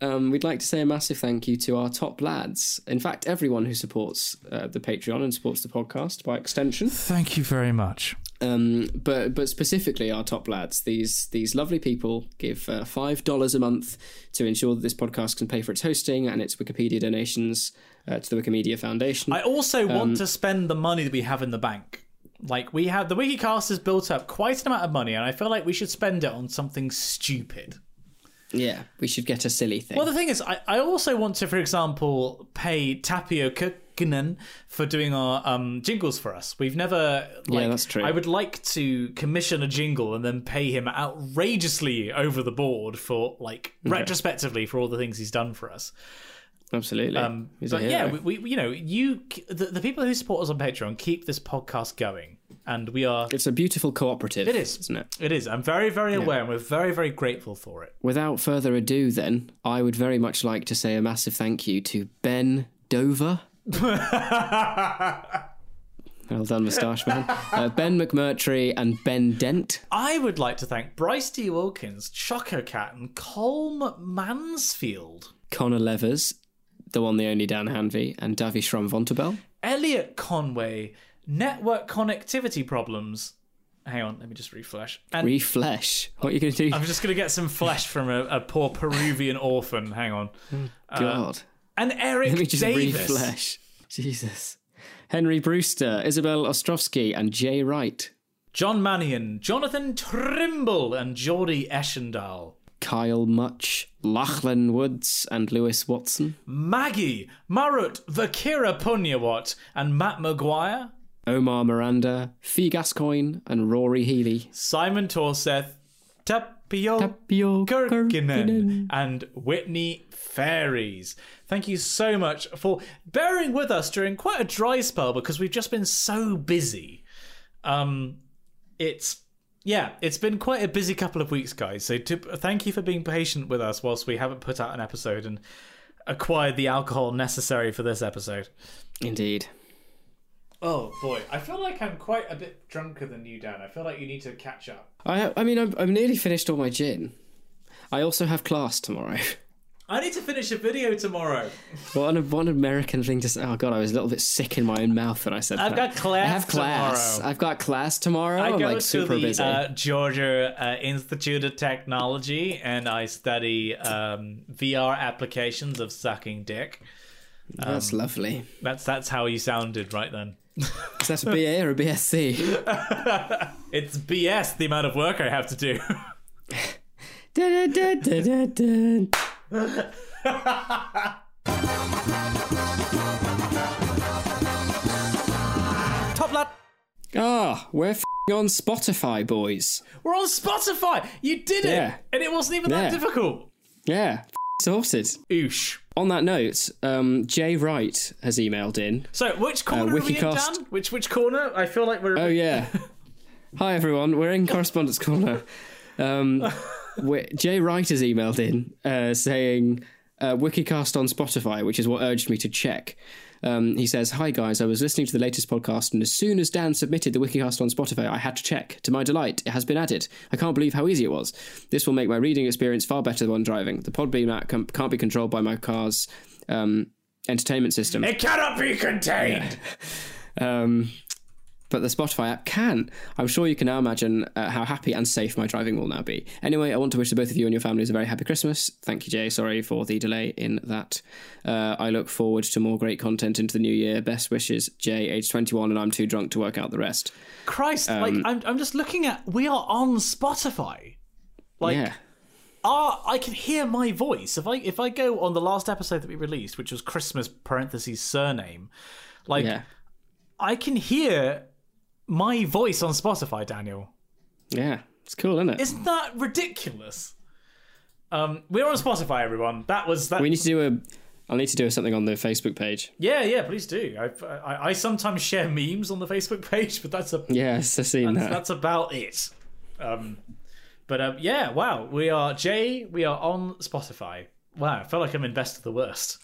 Um, we'd like to say a massive thank you to our top lads. In fact, everyone who supports uh, the Patreon and supports the podcast by extension. Thank you very much. Um, but but specifically our top lads. These these lovely people give uh, five dollars a month to ensure that this podcast can pay for its hosting and its Wikipedia donations uh, to the Wikimedia Foundation. I also Um, want to spend the money that we have in the bank. Like we have the WikiCast has built up quite an amount of money, and I feel like we should spend it on something stupid. yeah, we should get a silly thing. Well, the thing is, I, I also want to, for example, pay Tapio For doing our um, jingles for us. We've never. Like, that's true. I would like to commission a jingle and then pay him outrageously over the board for, like, retrospectively for all the things he's done for us. Absolutely. Um, but yeah, we, we, you know, you the, the people who support us on Patreon keep this podcast going, and we are. It's a beautiful cooperative. It is, isn't it? It is. I'm very, very aware, and we're very, very grateful for it. Without further ado, then, I would very much like to say a massive thank you to Ben Dover. Well done, Moustache Man. Uh, ben McMurtry and Ben Dent. I would like to thank Bryce D. Wilkins, Choco Cat, and Colm Mansfield, Connor Levers, the one, the only Dan Hanvey, and Davy Vonterbell. Elliot Conway, Network Connectivity Problems. Hang on, let me just refresh. And Reflesh. What are you going to do? I'm just going to get some flesh from a, a poor Peruvian orphan. Hang on. God. And Eric Let me just Davis. reflesh. Jesus. Henry Brewster, Isabel Ostrovsky, and Jay Wright. John Mannion, Jonathan Trimble, and Geordie Eschendahl. Kyle Much, Lachlan Woods, and Lewis Watson. Maggie, Marut, Vakira Punyawat, and Matt Maguire. Omar Miranda, Fee Gascoigne, and Rory Healy. Simon Torseth, Tapio Tapio Kirkinen, and Whitney Fairies. Thank you so much for bearing with us during quite a dry spell because we've just been so busy. Um, it's yeah, it's been quite a busy couple of weeks, guys. So to, thank you for being patient with us whilst we haven't put out an episode and acquired the alcohol necessary for this episode. Indeed. Oh boy, I feel like I'm quite a bit drunker than you, Dan. I feel like you need to catch up. I I mean, I'm, I'm nearly finished all my gin. I also have class tomorrow. I need to finish a video tomorrow. what an one American thing to say. Oh god, I was a little bit sick in my own mouth when I said I've that. got class I have class. tomorrow. I've got class tomorrow. I I'm go like to super the busy. uh, Georgia uh, Institute of Technology and I study um, VR applications of sucking dick. That's um, lovely. That's that's how you sounded right then. Is that a BA or a BSc? It's BS the amount of work I have to do. Top lad. Ah, we're f- on Spotify, boys. We're on Spotify. You did it, Yeah. and it wasn't even that difficult. Yeah, f- sorted. Oosh. On that note, um, Jay Wright has emailed in. So which corner are we in, Dan? Which which corner? I feel like we're. Oh yeah. Hi everyone, we're in correspondence corner. Um, Jay Wright has emailed in uh, saying uh, Wikicast on Spotify, which is what urged me to check. Um, he says, "Hi guys, I was listening to the latest podcast, and as soon as Dan submitted the Wikicast on Spotify, I had to check. To my delight, it has been added. I can't believe how easy it was. This will make my reading experience far better when driving. The Podbean app can't be controlled by my car's um, entertainment system. It cannot be contained. Um, but the Spotify app can. I'm sure you can now imagine uh, how happy and safe my driving will now be. Anyway, I want to wish the both of you and your families a very happy Christmas. Thank you, Jay. Sorry for the delay in that. Uh, I look forward to more great content into the new year. Best wishes, Jay, age 21, and I'm too drunk to work out the rest. Christ, like I'm, I'm just looking at. We are on Spotify. Like, yeah. ah, I can hear my voice if I if I go on the last episode that we released, which was Christmas parentheses surname. Like, Yeah. I can hear my voice on Spotify, Daniel. Yeah. It's cool, isn't it? Isn't that ridiculous? Um, we're on Spotify, everyone. That was that. we need to do a. I'll need to do something on the Facebook page. Yeah, yeah, please do. I, I I sometimes share memes on the Facebook page, but that's a Yes, I've seen that's, that. that's about it. Um, but um, yeah, wow, we are Jay. We are on Spotify. Wow, I feel like I'm in best of the worst.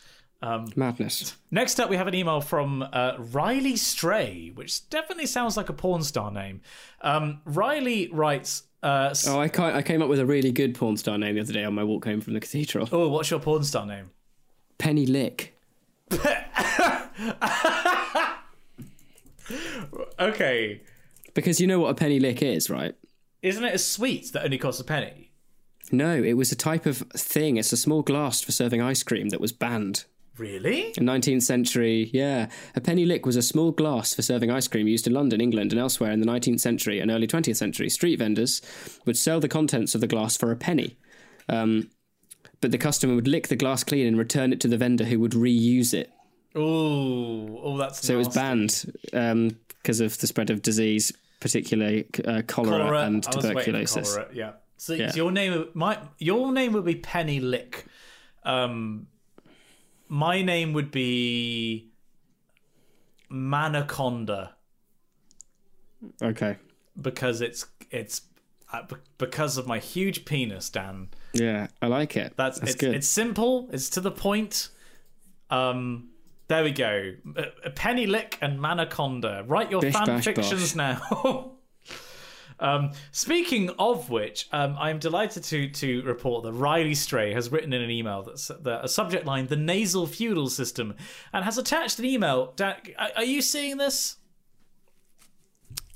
Madness. Next up, we have an email from uh, Riley Stray, which definitely sounds like a porn star name. Um, Riley writes, uh, Oh, I, I came up with a really good porn star name the other day on my walk home from the cathedral. "Oh, what's your porn star name?" Penny Lick. Okay, Because you know what a penny lick is, right? isn't it a sweet that only costs a penny? No, it was a type of thing. It's a small glass for serving ice cream that was banned. Really? In 19th century, yeah. A penny lick was a small glass for serving ice cream used in London, England, and elsewhere in the 19th century and early 20th century. Street vendors would sell the contents of the glass for a penny. Um, but the customer would lick the glass clean and return it to the vendor who would reuse it. Oh, oh, that's So it was banned because of the spread of disease, particularly uh, cholera, Cholera and tuberculosis. cholera, Yeah. So, Yeah. so your name, my your name would be Penny Lick. Um, my name would be Manaconda Okay. because it's it's uh, be- because of my huge penis, Dan. Yeah, I like it. That's, That's it's, good. it's simple. It's to the point. Um, there we go. A, a Penny Lick and Manaconda. Write your Bish, fan bash, fictions bosh. now. um, speaking of which, um, I'm delighted to to report that Riley Stray has written in an email that's the, a subject line: the nasal feudal system, and has attached an email. Dan, are, you seeing this?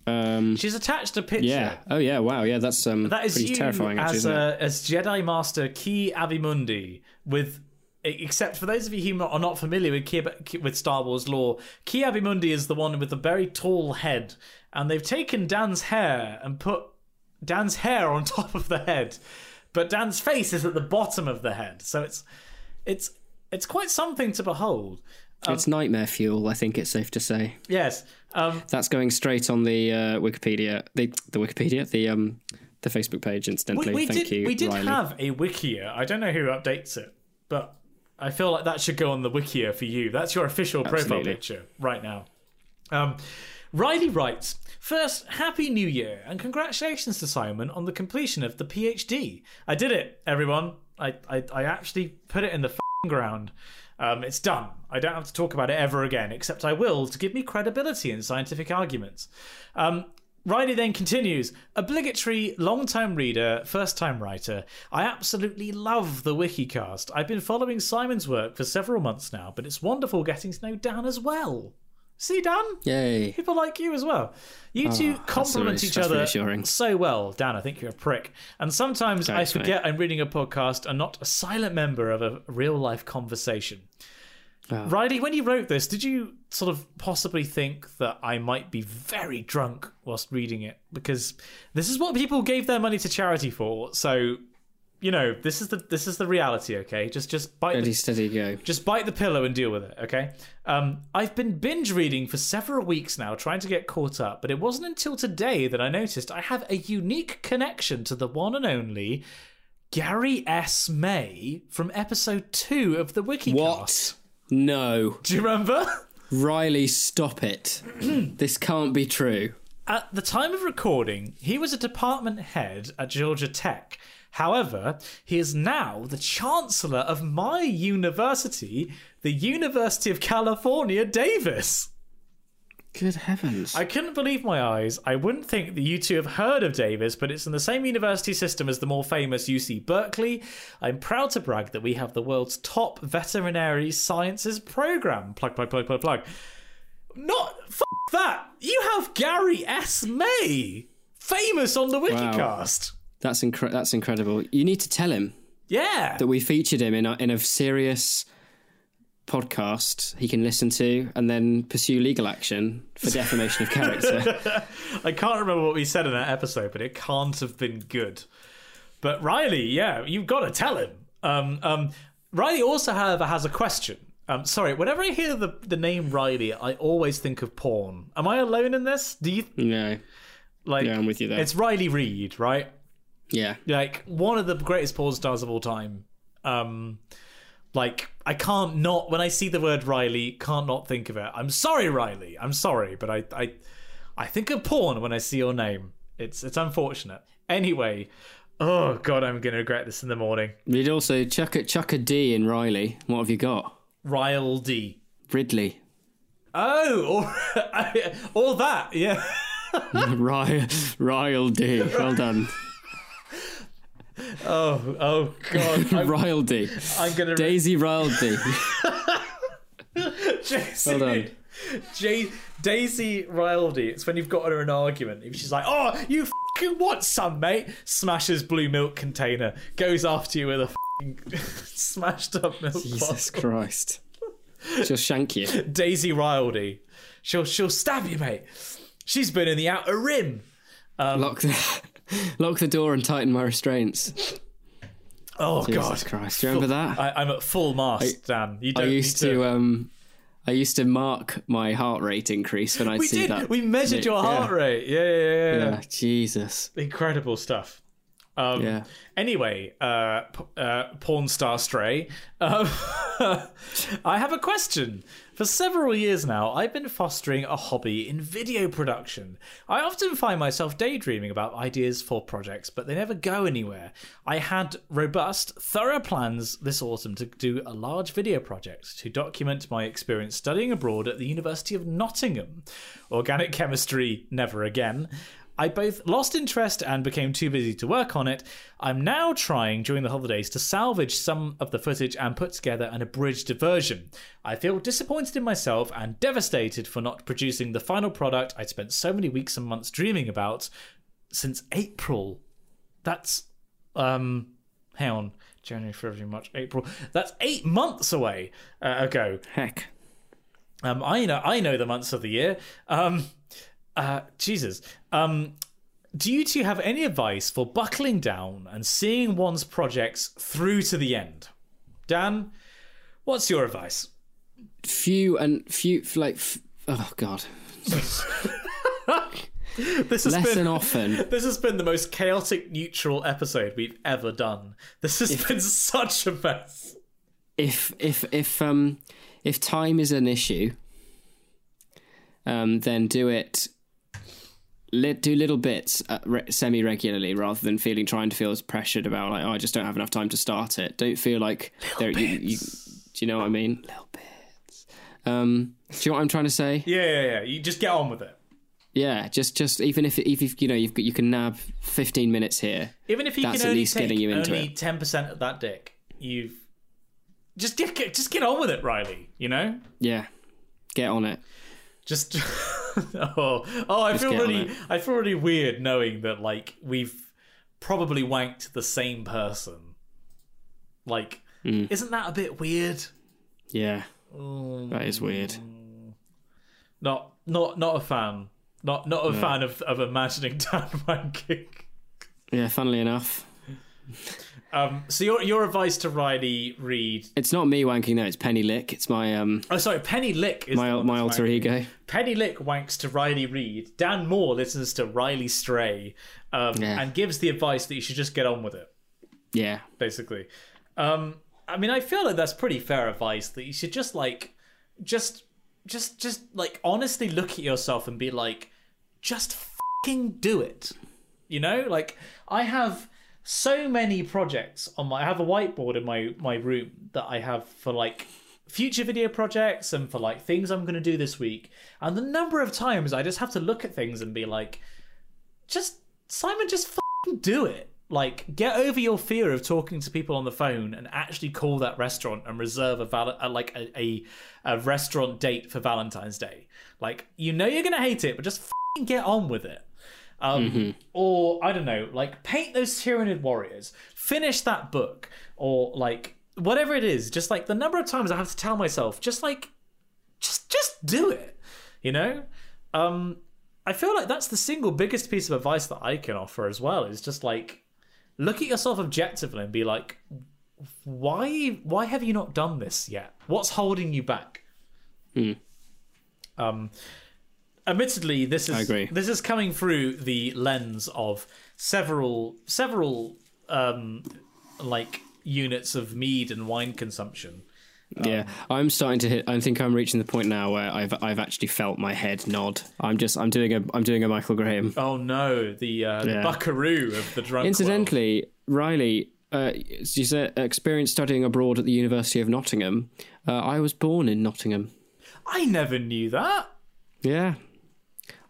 Um, She's attached a picture. yeah. Oh, yeah. Wow. Yeah, that's um, That is pretty terrifying, actually, as uh, as Jedi Master Ki Adi Mundi with except for those of you who are not familiar with Ki, with Star Wars lore, Ki Adi Mundi is the one with the very tall head, and they've taken Dan's hair and put Dan's hair on top of the head, but Dan's face is at the bottom of the head, so it's it's it's quite something to behold. it's nightmare fuel, I think it's safe to say. Yes, um, That's going straight on the uh, Wikipedia, the the Wikipedia, the um, the Facebook page. we, Incidentally, we thank did you, we did Riley. have a wikia. I don't know who updates it, but I feel like that should go on the wikia for you. That's your official profile Absolutely. picture right now. Um, Riley writes, First, Happy New Year and congratulations to Simon on the completion of the PhD. I did it, everyone. I, I, I actually put it in the ground. Um, it's done. I don't have to talk about it ever again, except I will to give me credibility in scientific arguments. Um, Riley then continues obligatory long time reader, first time writer. I absolutely love the Wikicast. I've been following Simon's work for several months now, but it's wonderful getting to know Dan as well. See, Dan? Yay! People like you as well. You ah, two complement each other reassuring. so well. Dan, I think you're a prick. And sometimes I Thanks, mate. forget I'm reading a podcast and not a silent member of a real life conversation. Oh. Riley, when you wrote this, did you sort of possibly think that I might be very drunk whilst reading it? Because this is what people gave their money to charity for. So, you know, this is the this is the reality. Okay, just just bite the Steady, steady, go. just bite the pillow and deal with it, okay? Um, I've been binge reading for several weeks now, trying to get caught up, but it wasn't until today that I noticed I have a unique connection to the one and only Gary S. May from episode two of the Wikicast. What? No, Do you remember? Riley, stop it! this can't be true. At the time of recording, he was a department head at Georgia Tech. However, he is now the chancellor of my university, the University of California, Davis. Good heavens. I couldn't believe my eyes. I wouldn't think that you two have heard of Davis, but it's in the same university system as the more famous UC Berkeley. I'm proud to brag that we have the world's top veterinary sciences program. Plug, plug, plug, plug, plug. Not f- that. You have Gary S. May, famous on the Wikicast. That's incre- that's incredible. You need to tell him Yeah. that we featured him in a, in a serious podcast he can listen to and then pursue legal action for defamation of character. I can't remember what we said in that episode, but it can't have been good. But Riley, yeah, you've got to tell him. Um, um, Riley also, however, has a question. Um, sorry, whenever I hear the, the name Riley, I always think of porn. Am I alone in this? Do you no. like? Yeah, I'm with you there. It's Riley Reid, right? Yeah. Like one of the greatest porn stars of all time. Um, like I can't not when I see the word Riley, can't not think of it. I'm sorry, Riley. I'm sorry, but I I I think of porn when I see your name. It's it's unfortunate. Anyway, oh god, I'm gonna regret this in the morning. We'd also chuck a, chuck a D in Riley. What have you got? Ryle D. Ridley. Oh, or all that, yeah. Ry- Ryle D. Well done. Oh, oh god, I'm, D. I'm gonna Daisy D. Jason, Well done. J- Daisy Ridley. It's when you've got her in an argument. If she's like, "Oh, you fucking what, some, mate?" Smashes blue milk container, goes after you with a fucking smashed up milk Jesus bottle. Christ. She'll shank you. Daisy Ridley. She'll she'll stab you, mate. She's been in the outer rim. Um, Lock the lock the door and tighten my restraints. Oh Jesus god, Christ. Do you remember that? I, I'm at full mast, Dan. You I don't used need to um I used to mark my heart rate increase when we see did. that. We measured your Yeah. heart rate. Yeah, yeah, yeah. yeah. Yeah, Jesus. incredible stuff. Um, Yeah. Anyway, uh, p- uh, porn star stray. Um, I have a question. For several years now, I've been fostering a hobby in video production. I often find myself daydreaming about ideas for projects, but they never go anywhere. I had robust, thorough plans this autumn to do a large video project to document my experience studying abroad at the University of Nottingham. Organic chemistry, never again. I both lost interest and became too busy to work on it. I'm now trying during the holidays to salvage some of the footage and put together an abridged version. I feel disappointed in myself and devastated for not producing the final product I'd spent so many weeks and months dreaming about since April. That's um hang on. January, February, March, April. That's eight months away uh, ago. Heck. Um, I know, I know the months of the year. Um, uh, Jesus. Um, do you two have any advice for buckling down and seeing one's projects through to the end? Dan, what's your advice? Few and few like f- oh god. This has Less been and often. this has been the most chaotic neutral episode we've ever done. This has been such a mess. If if if um if time is an issue, um then do it li- do little bits uh, re- semi regularly rather than feeling trying to feel as pressured about like oh I just don't have enough time to start it. Don't feel like there you, you do you know what I mean? Little bits. Um do you know what I'm trying to say? Yeah, yeah, yeah. You just get on with it. Yeah, just just even if even if you know you've got, you can nab 15 minutes here. Even if you That's can at only least take getting you into only it. ten percent of that dick, you've just get, get just get on with it, Riley. You know, Yeah. Get on it. just oh oh I feel really. I feel really weird knowing that like we've probably wanked the same person. Like, Mm. isn't that a bit weird? Yeah. That is weird. Not not not a fan. Not not a fan of, of imagining Dan wanking. Yeah, funnily enough. Um, so your your advice to Riley Reid? It's not me wanking though, it's Penny Lick. It's my um Oh, sorry, Penny Lick is my my alter wanking. ego. Penny Lick wanks to Riley Reid. Dan Maw listens to Riley Stray, um, Yeah. and gives the advice that you should just get on with it. Yeah. Basically, um, I mean, I feel like that's pretty fair advice. That you should just like, just, just, just like honestly look at yourself and be like, just fucking do it. You know, like I have so many projects on my. I have a whiteboard in my my room that I have for like future video projects and for like things I'm going to do this week. And the number of times I just have to look at things and be like, just Simon, just do it. Like, get over your fear of talking to people on the phone and actually call that restaurant and reserve a, val- a like a, a a restaurant date for Valentine's Day. Like, you know you're gonna hate it, but just get on with it. Um, Or I don't know, like paint those Tyranid warriors, finish that book, or like whatever it is. Just like the number of times I have to tell myself, just like, just just do it. You know. Um, I feel like that's the single biggest piece of advice that I can offer as well. Is just like look at yourself objectively and be like, why why have you not done this yet? What's holding you back? Um, admittedly, this is this is coming through the lens of several several um, like units of mead and wine consumption. Yeah, I'm starting to hit. I think I'm reaching the point now where I've I've actually felt my head nod. I'm just I'm doing a I'm doing a Michael Graham. Oh no, the uh, the buckaroo of the drunk. world. Incidentally, Riley, uh, you said experience studying abroad at the University of Nottingham. Uh, I was born in Nottingham. I never knew that. Yeah,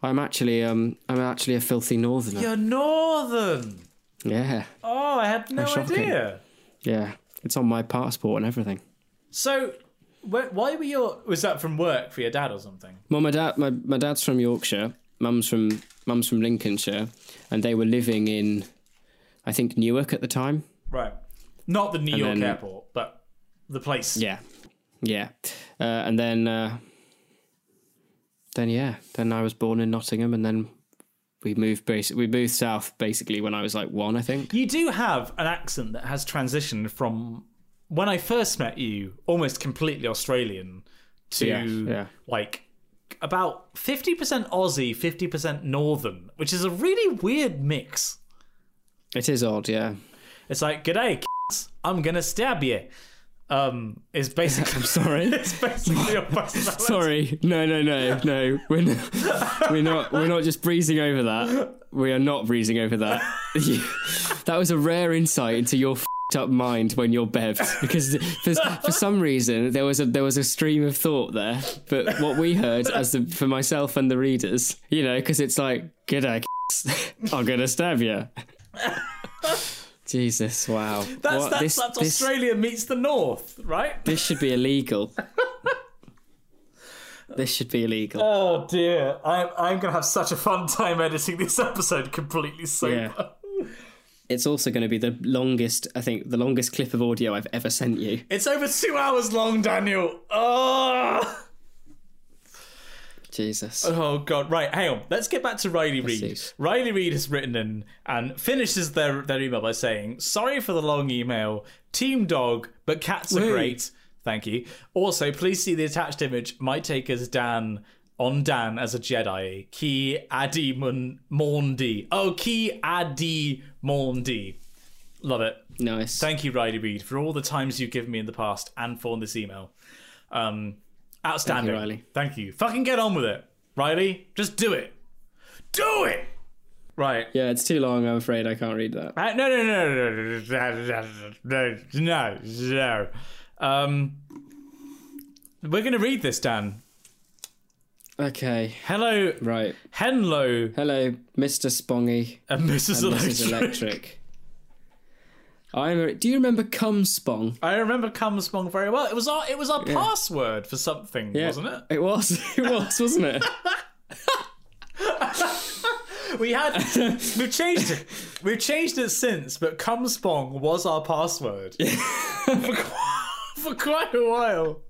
I'm actually um I'm actually a filthy northerner. You're northern. Yeah, Oh, I had no idea. yeah, it's on my passport and everything. So, wh- why were your? Was that from work for your dad or something? Well, my dad, my, my dad's from Yorkshire. Mum's from mum's from Lincolnshire, and they were living in, I think Newark at the time. Right. Not the New York then- airport, but the place. Yeah, yeah, uh, and then uh, then yeah, then I was born in Nottingham, and then we moved basi- we moved south basically when I was like one, I think. You do have an accent that has transitioned from when I first met you, almost completely Australian, to Yeah, yeah. like about 50% Aussie, 50% Northern, which is a really weird mix. It is odd, yeah. It's like, g'day, c***s, I'm gonna stab you. Um, is basically I'm Sorry. it's basically your personality. Sorry, no, no, no, no. We're not, we're not. We're not just breezing over that. We are not breezing over that. That was a rare insight into your up mind when you're bevved, because for, for some reason there was a there was a stream of thought there. But what we heard, as the, for myself and the readers, you know, because it's like, good I'm gonna stab you. Jesus, wow. That's What- that's, this- that's this- Australia meets the North, right? This should be illegal. this should be illegal. Oh dear, I'm I'm gonna have such a fun time editing this episode completely sober. Yeah. It's also going to be the longest, I think, the longest clip of audio I've ever sent you. It's over two hours long, Daniel. Oh, Jesus. oh god. Right, hang on. Let's get back to Riley Reid. Riley Reid has written in and finishes their their email by saying, "Sorry for the long email. Team dog, but cats are Woo. great. Thank you. Also, please see the attached image. Might take as Dan." On Dan as a Jedi, Ki Adi Mun- Maundi. Oh, Ki Adi Mondi. Love it. Nice. Thank you, Riley Reid, for all the times you've given me in the past and for this email. Um, outstanding. Thank you, Riley. Thank you. Fucking get on with it, Riley. Just do it. Do it. Right. yeah, it's too long. I'm afraid I can't read that. Uh, no, no, no, no, no, no, no, no, no. Um, we're gonna read this, Dan. Okay. Hello, Right. Henlo, Hello, Mr. Spongy and Mrs. and Electric. Mrs. Electric. I'm. A, do you remember Cum Spong? I remember Cum Spong very well. It was our, it was our password for something, wasn't it? It was. It was, wasn't it? We had we've changed it. We've changed it since, but Cumspong was our password for, qu- for quite a while.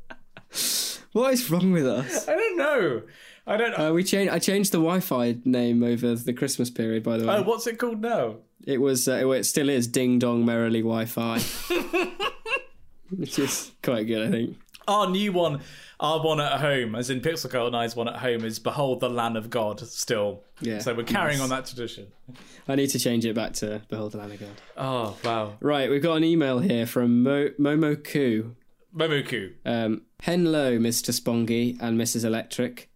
what is wrong with us? I don't know. I don't know. Uh, we changed. I changed the Wi-Fi name over the Christmas period. By the way, oh, what's it called now? It was. Uh, it still is. Ding dong merrily Wi-Fi. Which is quite good, I think. Our new one, our one at home, as in Pixel Girl and I's one at home, is "Behold the Land of God." Still, Yeah, So we're carrying nice. on that tradition. I need to change it back to Behold the Land of God. Oh wow, Right, we've got an email here from Mo- Momoku. Momoku. Um, Hello, Mr. Spongy and Mrs. Electric.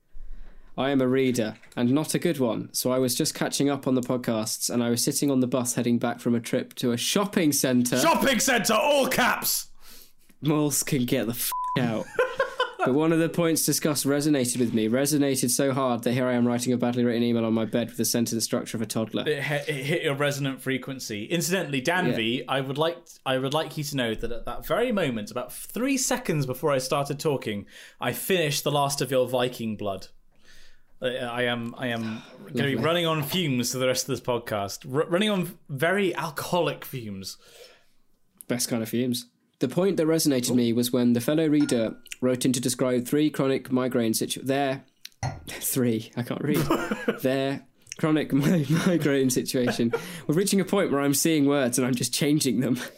I am a reader and not a good one, so I was just catching up on the podcasts and I was sitting on the bus heading back from a trip to a shopping centre. Shopping centre, all caps. Malls can get the f out. but one of the points discussed resonated with me, resonated so hard that here I am writing a badly written email on my bed with the sentence structure of a toddler. It, hit- it hit your resonant frequency. Incidentally, Danby, I would like I would like you to know that at that very moment, about three seconds before I started talking, I finished the last of your Viking blood. I- I am I am going to be running on fumes for the rest of this podcast. R- running on very alcoholic fumes. Best kind of fumes. The point that resonated me was when the fellow reader wrote in to describe three chronic migraine situ- their three I can't read their chronic mi- migraine situation. We're reaching a point where I'm seeing words and I'm just changing them.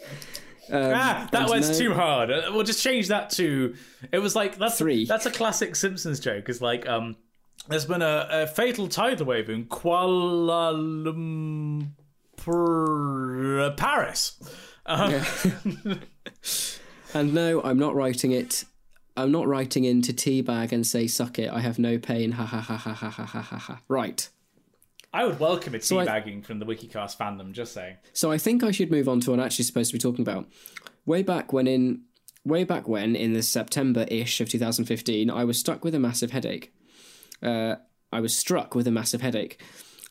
Um, Ah, that word's no- too hard. Uh, We'll just change that to. It was like that's Three. That's a classic Simpsons joke. Is like um, there's been a, a, fatal tidal wave in Kuala Lumpur, Paris. Uh- yeah. and no, I'm not writing it. I'm not writing into teabag and say suck it. I have no pain. Ha ha ha ha ha ha ha ha. Right. I would welcome a teabagging so I, from the Wikicast fandom. Just saying. So I think I should move on to what I'm actually supposed to be talking about. Way back when in way back when in the September ish of 2015, I was stuck with a massive headache. Uh, I was struck with a massive headache.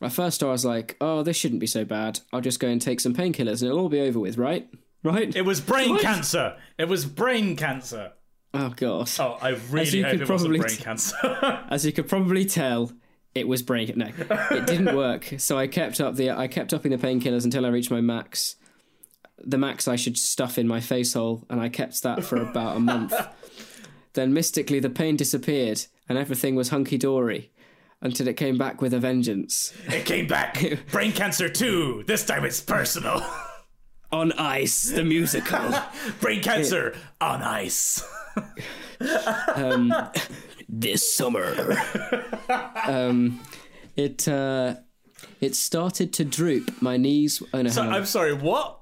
At first, I was like, "Oh, this shouldn't be so bad. I'll just go and take some painkillers, and it'll all be over with, right? Right? It was brain What? cancer. It was brain cancer. oh God! Oh, I really hope it wasn't brain t- cancer. As you could probably tell, it was brain. No, it didn't work. So I kept up the I kept upping the painkillers until I reached my max. The max I should stuff in my face hole, and I kept that for about a month. Then mystically, the pain disappeared, and everything was hunky dory, until it came back with a vengeance. it came back. Brain cancer too. This time it's personal. On Ice, the musical. brain cancer on ice. um, this summer. um, it uh, it started to droop. My knees. Oh no, So. I'm sorry. What?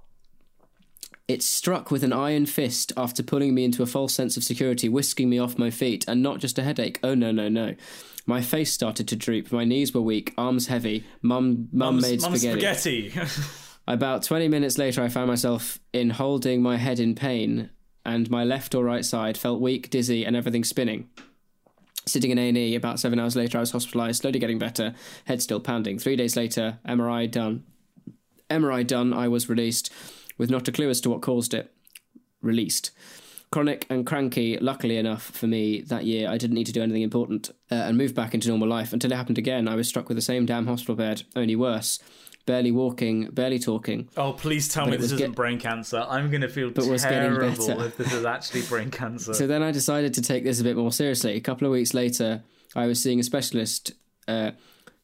It struck with an iron fist after pulling me into a false sense of security, whisking me off my feet, and not just a headache. Oh no, no, no. My face started to droop, my knees were weak, arms heavy. Mum, mum made Mum's spaghetti. spaghetti. About 20 minutes later, I found myself in holding my head in pain, and my left or right side felt weak, dizzy, and everything spinning. Sitting in A&E, about seven hours later, I was hospitalised, slowly getting better, head still pounding. Three days later, MRI done. MRI done, I was released, with not a clue as to what caused it. Released. Chronic and cranky, luckily enough for me, that year I didn't need to do anything important uh, and moved back into normal life. Until it happened again, I was struck with the same damn hospital bed, only worse. Barely walking, barely talking. oh, please tell me this isn't get- brain cancer. I'm going to feel getting terrible if this is actually brain cancer. So then I decided to take this a bit more seriously. A couple of weeks later, I was seeing a specialist, uh,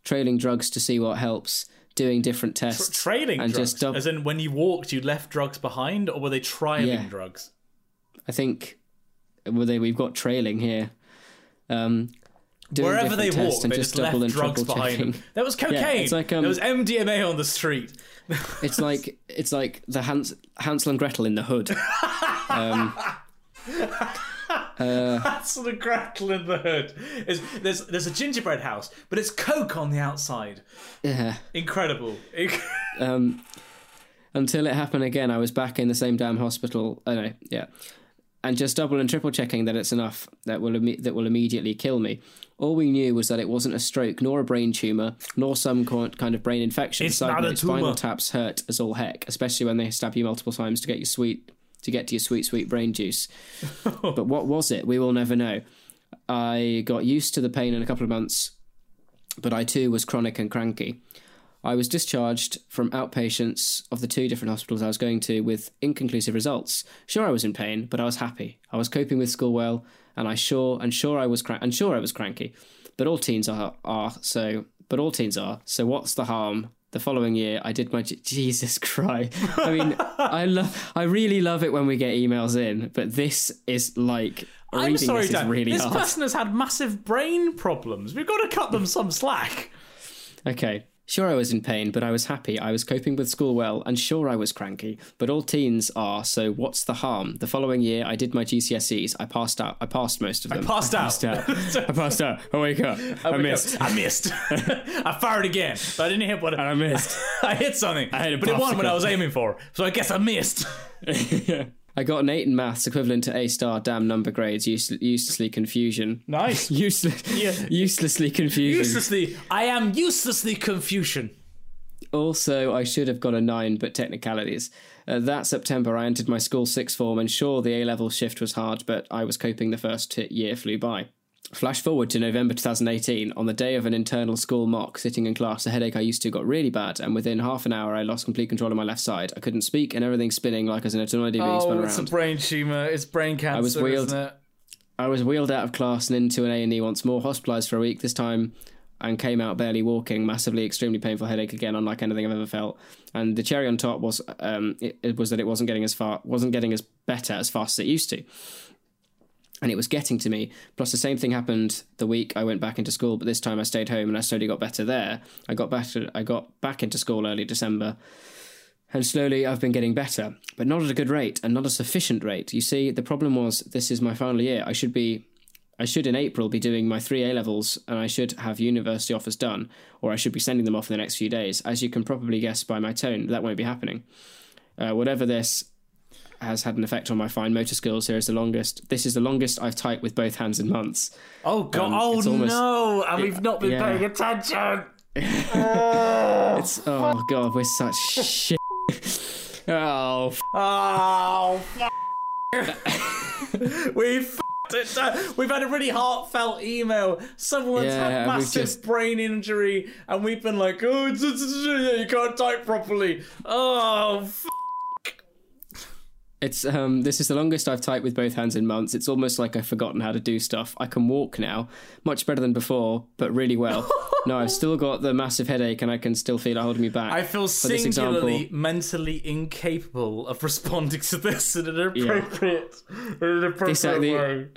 trailing drugs to see what helps, doing different tests. Trailing and drugs, just dub- as in when you walked, you left drugs behind, or were they trialing Yeah. drugs? I think were they, we've got trailing here. Um, Wherever they walked, and they just just left drugs behind checking. them. There was cocaine. it's like, um, there was MDMA on the street. It's like it's like the Hans, Hansel and Gretel in the hood. Um, That's the Gretel in the hood. Is there's there's a gingerbread house, but it's coke on the outside. yeah. Incredible. um, until it happened again, I was back in the same damn hospital. Oh no, yeah, and just double and triple checking that it's enough that will that will immediately kill me. All we knew was that it wasn't a stroke, nor a brain tumor, nor some kind of brain infection. It's not a note, Spinal taps hurt as all heck, especially when they stab you multiple times to get your sweet to get to your sweet sweet brain juice. but what was it? We will never know. I got used to the pain in a couple of months, but I too was chronic and cranky. I was discharged from outpatients of the two different hospitals I was going to with inconclusive results. Sure, I was in pain, but I was happy. I was coping with school well, and I sure and sure I was cra- and sure I was cranky. But all teens are are so. But all teens are. So what's the harm? The following year, I did my Jesus Christ. I mean, I love. I really love it when we get emails in, but this is like I'm sorry, this Dan. really this hard. person has had massive brain problems. We've got to cut them some slack. Okay. Sure, I was in pain, but I was happy. I was coping with school well, and sure, I was cranky. But all teens are, so what's the harm? The following year, I did my GCSEs. I passed out. I passed most of them. passed I passed out. I passed out. I wake up. I, missed. I missed. I fired again, but I didn't hit what I I missed. I hit something, I hit a but it wasn't what. I was aiming for. So I guess I missed. I got an eight in maths, equivalent to A star. Damn number grades. Use- uselessly confusion. Nice. Useless. Yeah. Uselessly confusion. Uselessly, I am uselessly confusion. Also, I should have got a nine, but technicalities. Uh, that September, I entered my school sixth form, and sure, the A level shift was hard, but I was coping the first t- year flew by. Flash forward to November 2018. On the day of an internal school mock, sitting in class, the headache I used to got really bad, and within half an hour, I lost complete control of my left side. I couldn't speak, and everything spinning like I was in a tornado being spun around. it's a brain tumor. It's brain cancer. was wheeled- isn't it? I was wheeled out of class and into an A and E once more, hospitalised for a week this time, and came out barely walking. Massively, extremely painful headache again, unlike anything I've ever felt. And the cherry on top was um, it, it was that it wasn't getting as far, wasn't getting as better as fast as it used to. And it was getting to me. Plus, the same thing happened the week I went back into school, but this time I stayed home and I slowly got better there. I got back to, I got back into school early December, and slowly I've been getting better, but not at a good rate and not a sufficient rate. You see, the problem was this is my final year. I should be I should in April be doing my three A levels and I should have university offers done, or I should be sending them off in the next few days. As you can probably guess by my tone, that won't be happening. Uh, whatever this has had an effect on my fine motor skills. Here is the longest. This is the longest I've typed with both hands in months. Oh god! Um, oh almost- no! And we've not been yeah. paying attention. It's oh god, we're such shit. Oh, f- Oh, f- we down. We've had a really heartfelt email. Someone's Yeah, had massive just- brain injury, and we've been like, "Oh, it's, it's, it's- yeah, you can't type properly." Oh, f- It's um this is the longest I've typed with both hands in months. It's almost like I've forgotten how to do stuff. I can walk now, much better than before, but really well. no, I've still got the massive headache and I can still feel it holding me back. I feel For this singularly example- mentally incapable of responding to this in an appropriate, in an appropriate Exactly. way.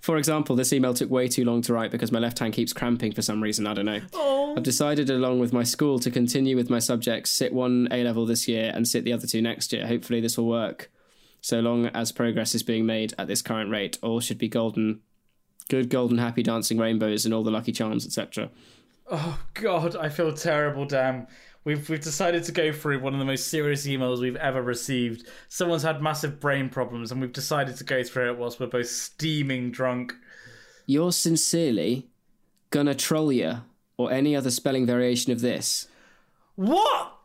For example, this email took way too long to write because my left hand keeps cramping for some reason. I don't know. Oh. I've decided, along with my school, to continue with my subjects, sit one A level this year and sit the other two next year. Hopefully, this will work. So long as progress is being made at this current rate, all should be golden, good, golden, happy dancing rainbows and all the lucky charms, etc. Oh God, I feel terrible. Damn, we've we've decided to go through one of the most serious emails we've ever received. Someone's had massive brain problems, and we've decided to go through it whilst we're both steaming drunk. Yours sincerely, gonna troll ya, or any other spelling variation of this. What?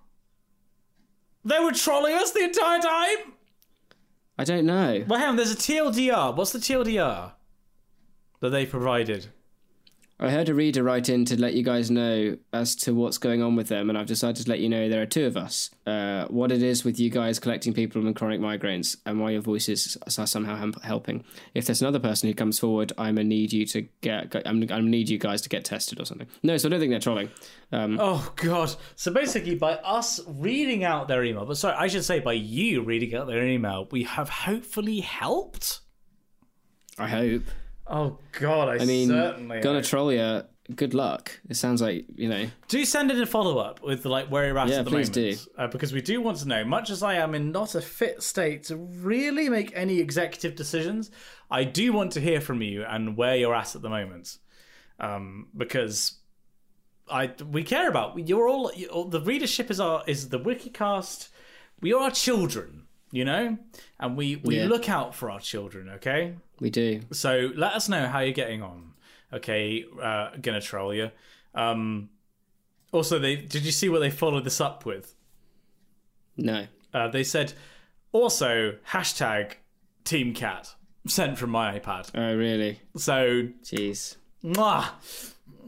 They were trolling us the entire time. I don't know. Well, hang on. There's a TLDR. What's the TLDR that they provided? I heard a reader write in to let you guys know as to what's going on with them, and I've decided to let you know there are two of us. Uh, what it is with you guys collecting people with chronic migraines, and why your voices are somehow hem- helping. If there's another person who comes forward, I'm gonna need you to get. I'm, I'm gonna need you guys to get tested or something. No, so I don't think they're trolling. Um, Oh God! So basically, by us reading out their email, but sorry, I should say by you reading out their email, we have hopefully helped. I hope. Oh God! I, I mean, certainly gonna troll you. Good luck. It sounds like you know. do send in a follow up with the like where you're at Yeah, at the please moment, Uh, because we do want to know. Much as I am in not a fit state to really make any executive decisions, I do want to hear from you and where you're at at the moment, um, because I we care about you're all you the readership is our is the WikiCast. We are children, you know, and we we Yeah. look out for our children. Okay, We do. so let us know how you're getting on. Okay, uh, gonna troll you. Um, also, they did you see what they followed this up with? No. Uh, they said also hashtag Team Cat sent from my iPad. Oh really? So Jeez. mwah,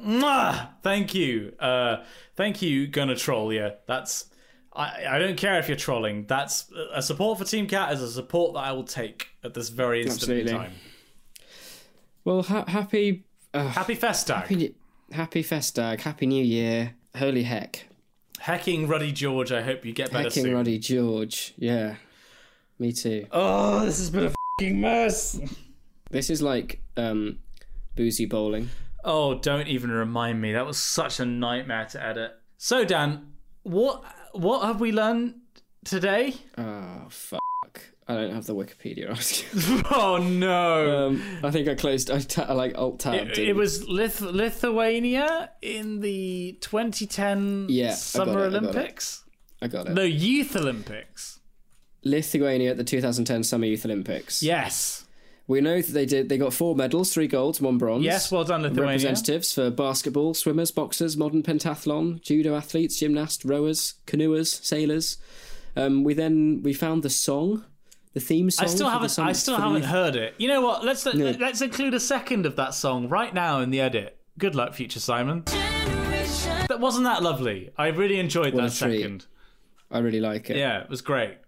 mwah, thank you, uh, thank you, gonna troll you. That's I, I don't care if you're trolling. That's a support for Team Cat is a support that I will take at this very instant in Absolutely. time. Well, ha- happy. Uh, Happy Festag. Happy, happy Festag, Happy New Year. Holy heck. Hecking Ruddy George, I hope you get better Hecking soon. Roddy George. Yeah. Me too. Oh, this has been a fucking mess. This is like um, boozy bowling. Oh, don't even remind me. That was such a nightmare to edit. So Dan, what what have we learned today? Oh fuck! I don't have the Wikipedia. oh no! um, I think I closed. I, ta- I like alt tab. it, it was Lith- Lithuania in the 2010 Yeah, Summer it, I got. Olympics. I got it. No, Youth Olympics. Lithuania at the 2010 Summer Youth Olympics. Yes. We know that they did. They got four medals, three golds, one bronze. Yes, well done, Lithuania. Representatives for basketball, swimmers, boxers, modern pentathlon, judo athletes, gymnasts, rowers, canoers, sailors. Um, we then we found the song, the theme song. I still haven't. I still haven't youth- heard it. You know what? Let's let's include a second of that song right now in the edit. Good luck, future Simon. That wasn't that lovely. I really enjoyed What that second. I really like it. Yeah, it was great.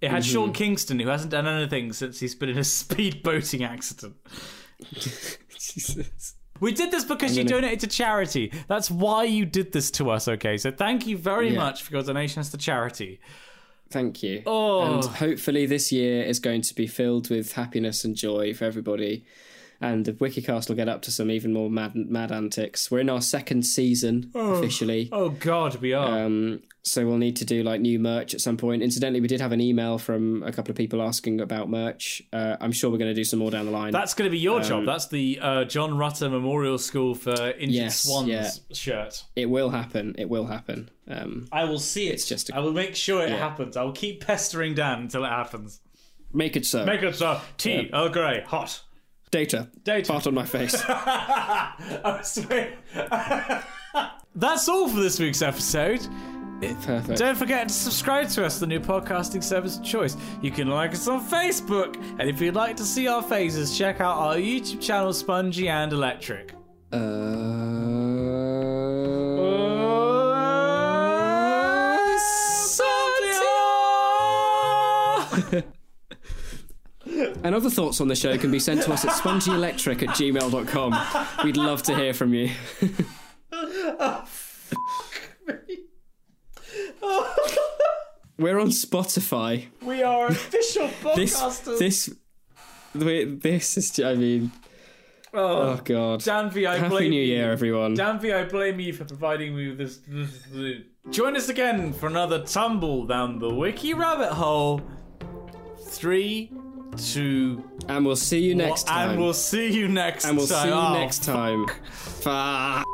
It had Mm-hmm. Sean Kingston, who hasn't done anything since he's been in a speed boating accident. Jesus. We did this because you donated to charity. That's why you did this to us, okay? So thank you very Yeah. much for your donations to charity. Thank you. Oh. And hopefully this year is going to be filled with happiness and joy for everybody. And the Wikicast will get up to some even more mad, mad antics. We're in our second season officially. Oh, God, we are. Um, so we'll need to do like new merch at some point. Incidentally, we did have an email from a couple of people asking about merch. Uh, I'm sure we're going to do some more down the line. That's going to be your job. That's the uh, John Rutter Memorial School for Injured Yes, Swans yeah. shirt. it will happen. It will happen. Um, I will see it. It's just a- I will make sure it Yeah. happens. I will keep pestering Dan until it happens. make it so. Make it so. Tea, Earl Grey, hot. Data. Data. Fart on my face. Sorry. That's all for this week's episode. Perfect. Don't forget to subscribe to us, the new podcasting service of choice. You can like us on Facebook, and if you'd like to see our faces, check out our YouTube channel, Spongy and Electric. Uh... And other thoughts on the show can be sent to us at spongyelectric at gmail.com. We'd love to hear from you. We're on Spotify. we are official This, podcasters. this, wait, this is, I mean, oh, oh God. Dan V, I Happy blame New you. Year, everyone. Dan V, I blame you for providing me with this, this, this. Join us again for another tumble down the wiki rabbit hole. Three, two, And we'll see you next one, time. and we'll see you next time. And we'll see you Oh, next time. Fuck.